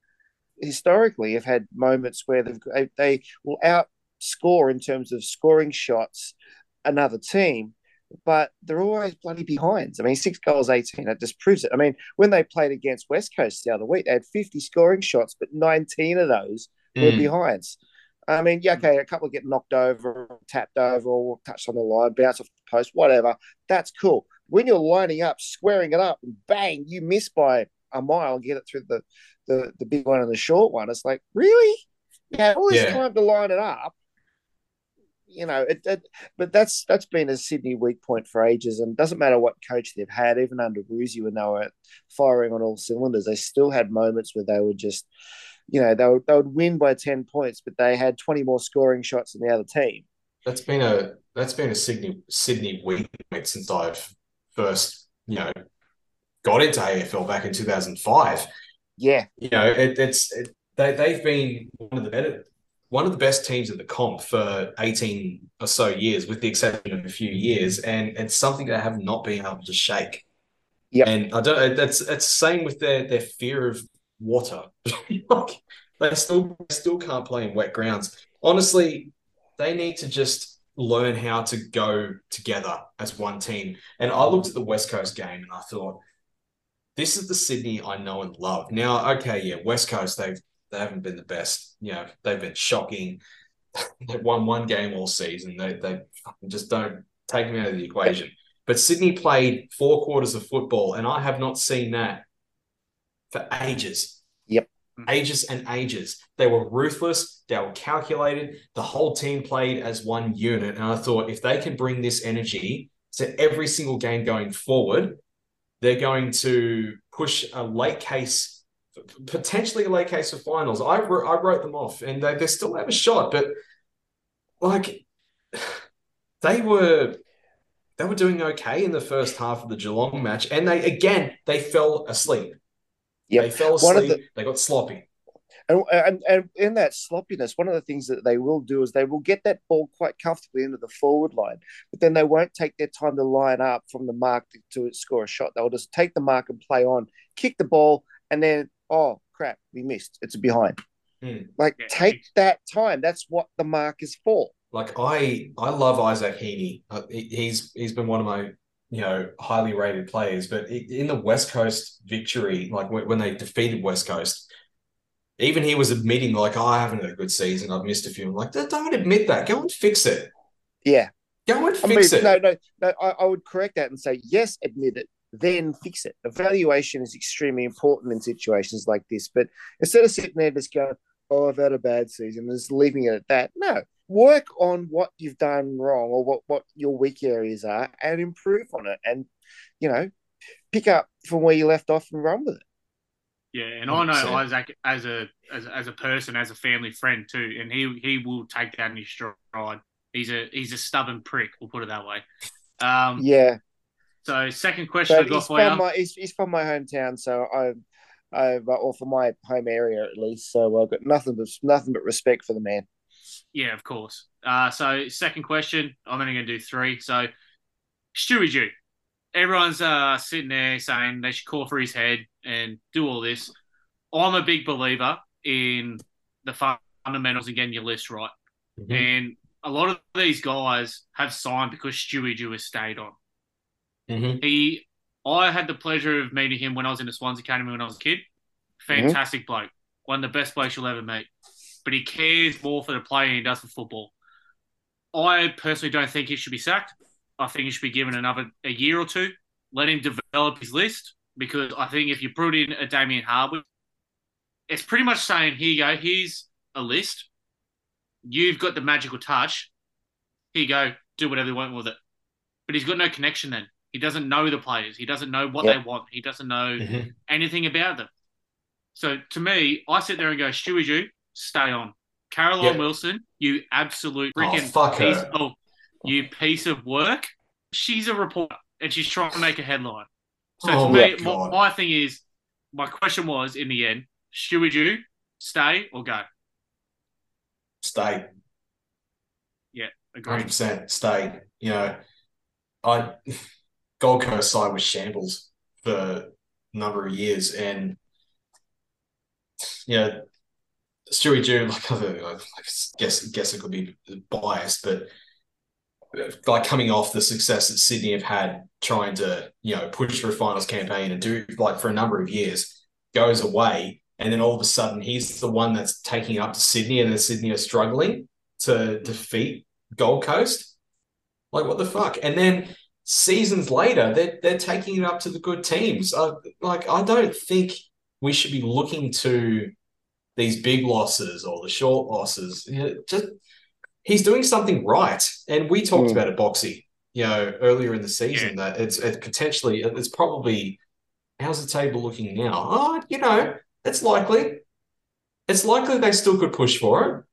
historically, have had moments where they've they, they will outscore in terms of scoring shots another team. But they're always bloody behinds. I mean, six goals, 18, that just proves it. I mean, when they played against West Coast the other week, they had 50 scoring shots, but 19 of those were mm, behinds. I mean, yeah, okay, a couple get knocked over, tapped over, or touched on the line, bounce off the post, whatever. That's cool. When you're lining up, squaring it up, and bang, you miss by a mile and get it through the the, the big one and the short one. It's like, really? Had all this Yeah. time to line it up. You know, it, it but that's that's been a Sydney weak point for ages, and doesn't matter what coach they've had, even under Bruzy when they were firing on all cylinders, they still had moments where they would just you know, they would, they would win by 10 points, but they had 20 more scoring shots than the other team. that's been a that's been a Sydney Sydney weak point since I've first you know got into AFL back in two thousand five. Yeah. You know, it, it's it, they they've been one of the better one of the best teams in the comp for eighteen or so years, with the exception of a few years, and it's something they have not been able to shake. Yep. And I don't. That's it's the same with their their fear of water. like they still they still can't play in wet grounds. Honestly, they need to just learn how to go together as one team. And I looked at the West Coast game and I thought, this is the Sydney I know and love. Now, okay, yeah, West Coast, they've they haven't been the best. You know, they've been shocking. They've won one game all season. They they just don't take them out of the equation. But Sydney played four quarters of football, and I have not seen that for ages. Yep. Ages and ages. They were ruthless. They were calculated. The whole team played as one unit. And I thought if they can bring this energy to every single game going forward, they're going to push a late case, potentially a late case of finals. I, wrote, I wrote them off and they, they still have a shot, but like they were they were doing okay in the first half of the Geelong match, and they again they fell asleep. Yep. They fell asleep. the- They got sloppy. And, and and in that sloppiness, one of the things that they will do is they will get that ball quite comfortably into the forward line, but then they won't take their time to line up from the mark to, to score a shot. They'll just take the mark and play on, kick the ball, and then oh crap, we missed. It's behind. Hmm. Like Yeah. take that time. That's what the mark is for. Like I, I love Isaac Heaney. Uh, He's he's been one of my you know highly rated players. But in the West Coast victory, like when when they defeated West Coast, even he was admitting like oh, I haven't had a good season. I've missed a few. I'm like don't admit that. Go and fix it. Yeah. Go and I mean, fix it. no, no, no. I, I would correct that and say yes, admit it, then fix it. Evaluation is extremely important in situations like this. But instead of sitting there just going, "Oh, I've had a bad season," and just leaving it at that, no. Work on what you've done wrong or what what your weak areas are, and improve on it. And you know, pick up from where you left off and run with it. Yeah, and I know 100%. Isaac as a as, as a person, as a family friend too, and he he will take that in his stride. He's a he's a stubborn prick. We'll put it that way. Um, Yeah, So second question I but got he's for from you. my he's, he's from my hometown, so I. I've, or for my home area at least, so I've got nothing but nothing but respect for the man. Yeah, of course. Uh, so second question, I'm only going to do three. So Stewie Dew, everyone's uh, sitting there saying they should call for his head and do all this. I'm a big believer in the fundamentals and getting your list right. Mhm. And a lot of these guys have signed because Stewie Dew has stayed on. Mhm. He, I had the pleasure of meeting him when I was in the Swans Academy when I was a kid. Fantastic bloke, one of the best blokes you'll ever meet. But he cares more for the player than he does for football. I personally don't think he should be sacked. I think he should be given another a year or two. Let him develop his list because I think if you put in a Damien Hardwick, it's pretty much saying, "Here you go. Here's a list. You've got the magical touch. Here you go. Do whatever you want with it." But he's got no connection. Then he doesn't know the players. He doesn't know what Yeah. they want. He doesn't know Mhm. anything about them. So to me, I sit there and go, Stewie Dew, stay on. Caroline Yeah. Wilson, you absolute Oh, freaking her. piece of you piece of work. She's a reporter and she's trying to make a headline. So Oh me, my, my thing is, my question was in the end, Stewie Dew, stay or go? Stay. Yeah, agreed. Hundred percent stay. You know, I Gold Coast side was shambles for a number of years, and you know, Stewie Dew, like I guess guess it could be biased, but like coming off the success that Sydney have had, trying to you know push for a finals campaign and do like for a number of years, goes away, and then all of a sudden he's the one that's taking up to Sydney, and then Sydney are struggling to defeat Gold Coast. Like what the fuck? And then seasons later, they're they're taking it up to the good teams. Uh, like I don't think we should be looking to these big losses or the short losses. You know, just he's doing something right, and we talked Mm. about it, Boxy. You know, earlier in the season that it's it's potentially it's probably how's the table looking now? Oh, you know, it's likely. It's likely they still could push for it.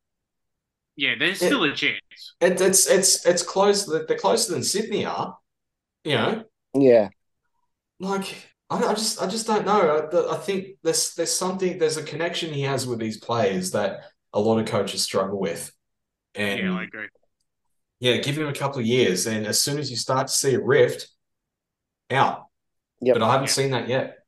Yeah, there's still a chance. It, it's it's it's close. They're closer than Sydney are. You know, Yeah, like I, I just I just don't know. I, I think there's there's something there's a connection he has with these players that a lot of coaches struggle with, and Yeah, I agree. yeah, give him a couple of years, and as soon as you start to see a rift, out. Yep. But I haven't Yeah. seen that yet.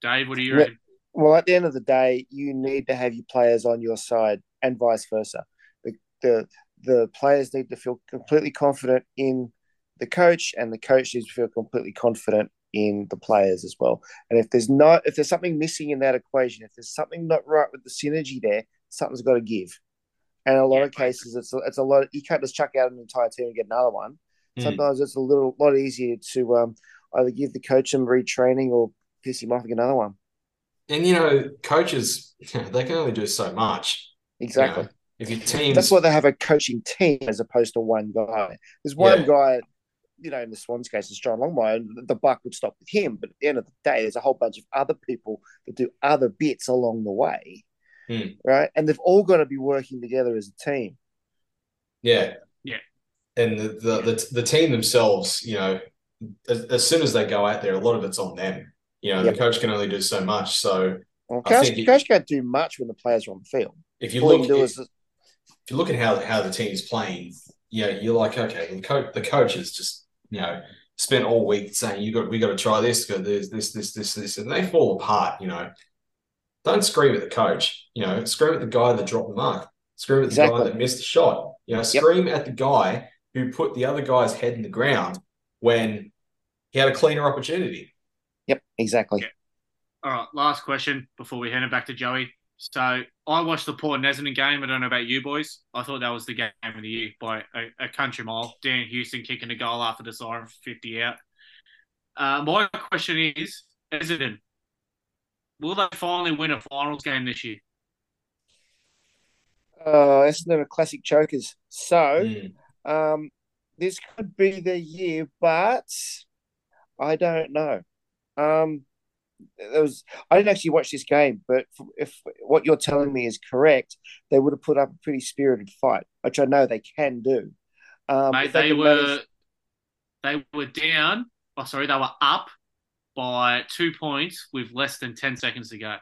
Dave, what do you Yeah. reckon? Well, at the end of the day, you need to have your players on your side, and vice versa. The the the players need to feel completely confident in the coach, and the coach needs to feel completely confident in the players as well. And if there's not, if there's something missing in that equation, if there's something not right with the synergy there, something's got to give. And a lot Yeah, of cases, it's a, it's a lot. you can't just chuck out an entire team and get another one. Mm. Sometimes it's a little lot easier to um, either give the coach some retraining or piss him off and get another one. And you know, coaches they can only do so much. you Exactly. know. if your team, That's why they have a coaching team as opposed to one guy. There's one Yeah. guy, you know, in the Swans case, it's John Longmire, and the buck would stop with him. But at the end of the day, there's a whole bunch of other people that do other bits along the way, Hmm. right? And they've all got to be working together as a team. yeah, Yeah. and the the, the the team themselves, you know, as, as soon as they go out there, a lot of it's on them. You know, Yep. the coach can only do so much. So Well, I coach, it- coach can't do much when the players are on the field. if you All look, can do if, is if you look at how how the team's playing, yeah, you're like, okay, the coach the coach has just you know spent all week saying you got we got to try this, go this this this this this, and they fall apart. You know, don't scream at the coach. You know, scream at the guy that dropped the mark. Scream at the Exactly. guy that missed the shot. You know, scream at the guy who put the other guy's head in the ground when he had a cleaner opportunity. Yep, exactly. Yeah. All right, last question before we hand it back to Joey. So I watched the Port Essendon game. I don't know about you boys. I thought that was the game of the year by a, a country mile. Dan Houston kicking a goal after the siren for 50 out. Uh, my question is, Essendon, will they finally win a finals game this year? Uh, Essendon are classic chokers. So, Mm. um, this could be the year, but I don't know. Um, there was I didn't actually watch this game, but if, what you're telling me is correct, they would have put up a pretty spirited fight, which I know they can do. Um, Mate, if they were manage- they were down. Oh, sorry, they were up by two points with less than 10 seconds to go.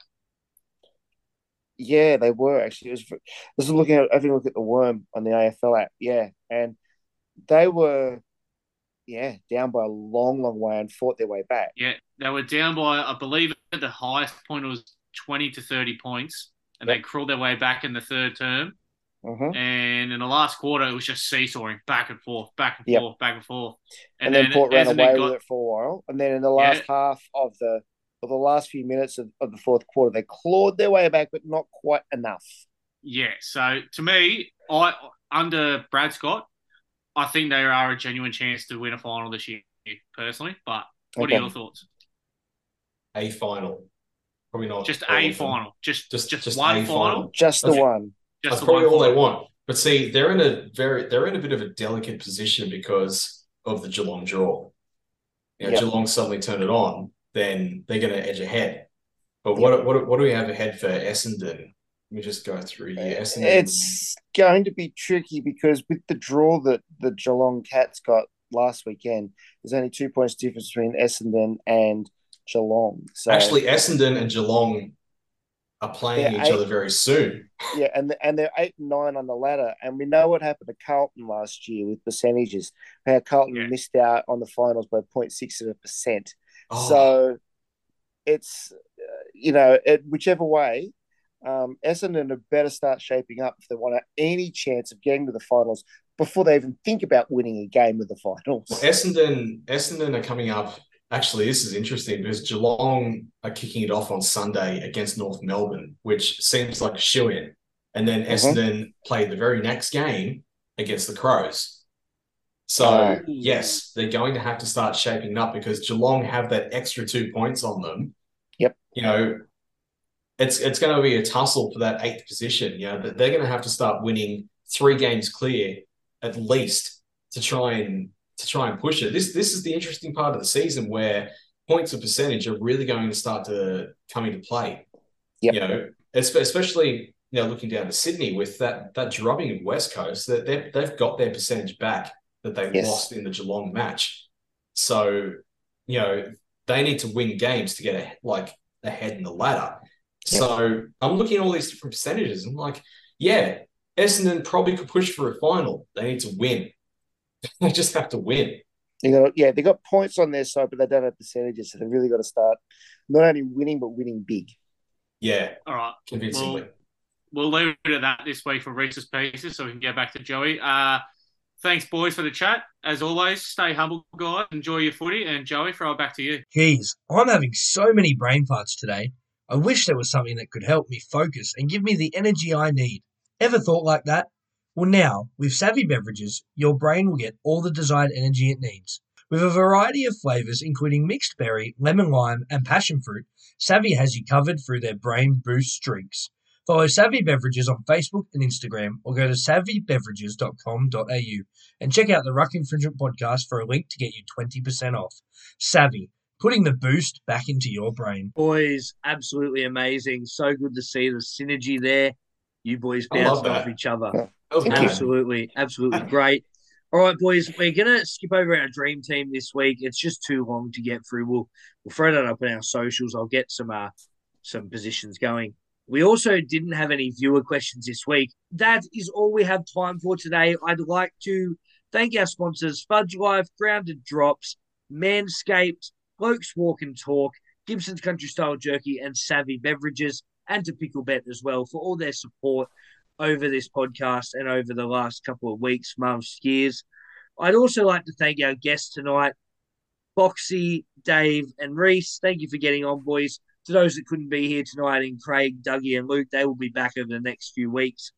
yeah, they were actually. It was, this is looking at having a look at the worm on the AFL app, yeah, and they were, yeah, down by a long, long way and fought their way back. Yeah, they were down by, I believe, at the highest point was 20 to 30 points, and they crawled their way back in the third term. Mhm. And in the last quarter, it was just seesawing back and forth, back and Yep. forth, back and forth. and, then, Port ran away got- with it for a while. And then in the last half of the of the last few minutes of, of the fourth quarter, they clawed their way back, but not quite enough. Yeah, so to me, I under Brad Scott, I think they are a genuine chance to win a final this year, personally. But what Okay. are your thoughts? A final, probably not Just a final, just Just- just, just one a final, final. Just the Okay. one. just That's the probably one all they want. But see, they're in a very they're in a bit of a delicate position because of the Geelong draw. You know, Yep. Geelong suddenly turn it on, then they're going to edge ahead. But what what what do we have ahead for Essendon? Let me just go through here. Uh, Essendon, It's going to be tricky because with the draw that the Geelong Cats got last weekend, there's only two points difference between Essendon and Geelong. So actually Essendon and Geelong are playing each eight- other very soon. yeah, and and they're eight and nine on the ladder, and we know what happened to Carlton last year with percentages. How Carlton Yeah. missed out on the finals by 0.6 of a percent. Oh, So it's uh, you know it, whichever way, um, Essendon had better start shaping up if they want any chance of getting to the finals before they even think about winning a game of the finals. Well, Essendon, Essendon are coming up. Actually, this is interesting because Geelong are kicking it off on Sunday against North Melbourne, which seems like a shoe in. And then Mhm. Essendon played the very next game against the Crows. So, Oh. yes, they're going to have to start shaping up because Geelong have that extra two points on them. Yep. You know, it's it's going to be a tussle for that eighth position. You know, that they're going to have to start winning three games clear at least to try and to try and push it. This this is the interesting part of the season where points and percentage are really going to start to come into play. Yep. You know, especially you know looking down to Sydney with that that drubbing of West Coast that they they've got their percentage back that they Yes. lost in the Geelong match. So you know they need to win games to get a, like ahead in the ladder. Yep. So I'm looking at all these different percentages. I'm like, yeah, Essendon probably could push for a final. They need to win. they just have to win. You know, yeah, they got points on their side, but they don't have percentages, so they really got to start not only winning but winning big. Yeah, All right, convincingly. we'll leave it at that this week for Reece's Pieces so we can get back to Joey. Uh, thanks, boys, for the chat. As always, stay humble, guys. Enjoy your footy. And Joey, throw it back to you. Geez, I'm having so many brain farts today. I wish there was something that could help me focus and give me the energy I need. Ever thought like that? Well, now, with Savvy Beverages, your brain will get all the desired energy it needs. With a variety of flavors, including mixed berry, lemon lime, and passion fruit, Savvy has you covered through their brain boost drinks. Follow Savvy Beverages on Facebook and Instagram or go to savvybeverages.com.au and check out the Ruck Infringement podcast for a link to get you 20% off. Savvy, putting the boost back into your brain. Boys, absolutely amazing. So good to see the synergy there. You boys I love bounced off that. each other. That was you. Absolutely, absolutely great. All right, boys, we're gonna skip over our dream team this week. It's just too long to get through. We'll we'll throw that up in our socials. I'll get some uh some positions going. We also didn't have any viewer questions this week. That is all we have time for today. I'd like to thank our sponsors: Fudge Life, Grounded Drops, Manscaped, Blokes Walk and Talk, Gibson's Country Style Jerky, and Savvy Beverages, and to Picklebet as well for all their support over this podcast and over the last couple of weeks, months, years. I'd also like to thank our guests tonight, Boxy, Dave, and Reece. Thank you for getting on, boys. To those that couldn't be here tonight, and Craig, Dougie, and Luke, they will be back over the next few weeks.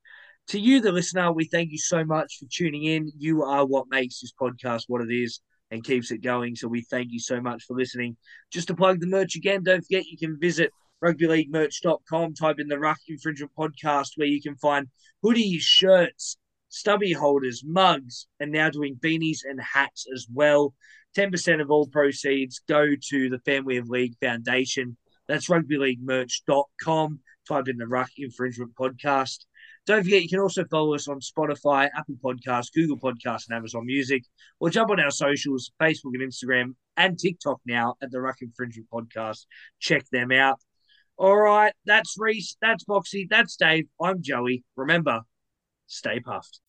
To you, the listener, we thank you so much for tuning in. You are what makes this podcast what it is and keeps it going. So we thank you so much for listening. Just to plug the merch again, don't forget you can visit rugbyleaguemerch.com, type in the Ruck Infringement Podcast, where you can find hoodies, shirts, stubby holders, mugs, and now doing beanies and hats as well. 10% of all proceeds go to the Family of League Foundation. That's rugbyleaguemerch.com. Type in the Ruck Infringement Podcast. Don't forget, you can also follow us on Spotify, Apple Podcasts, Google Podcasts, and Amazon Music, or jump on our socials, Facebook and Instagram, and TikTok now at the Ruck Infringement Podcast. Check them out. All right, that's Reece, that's Boxy, that's Dave. I'm Joey. Remember, stay puffed.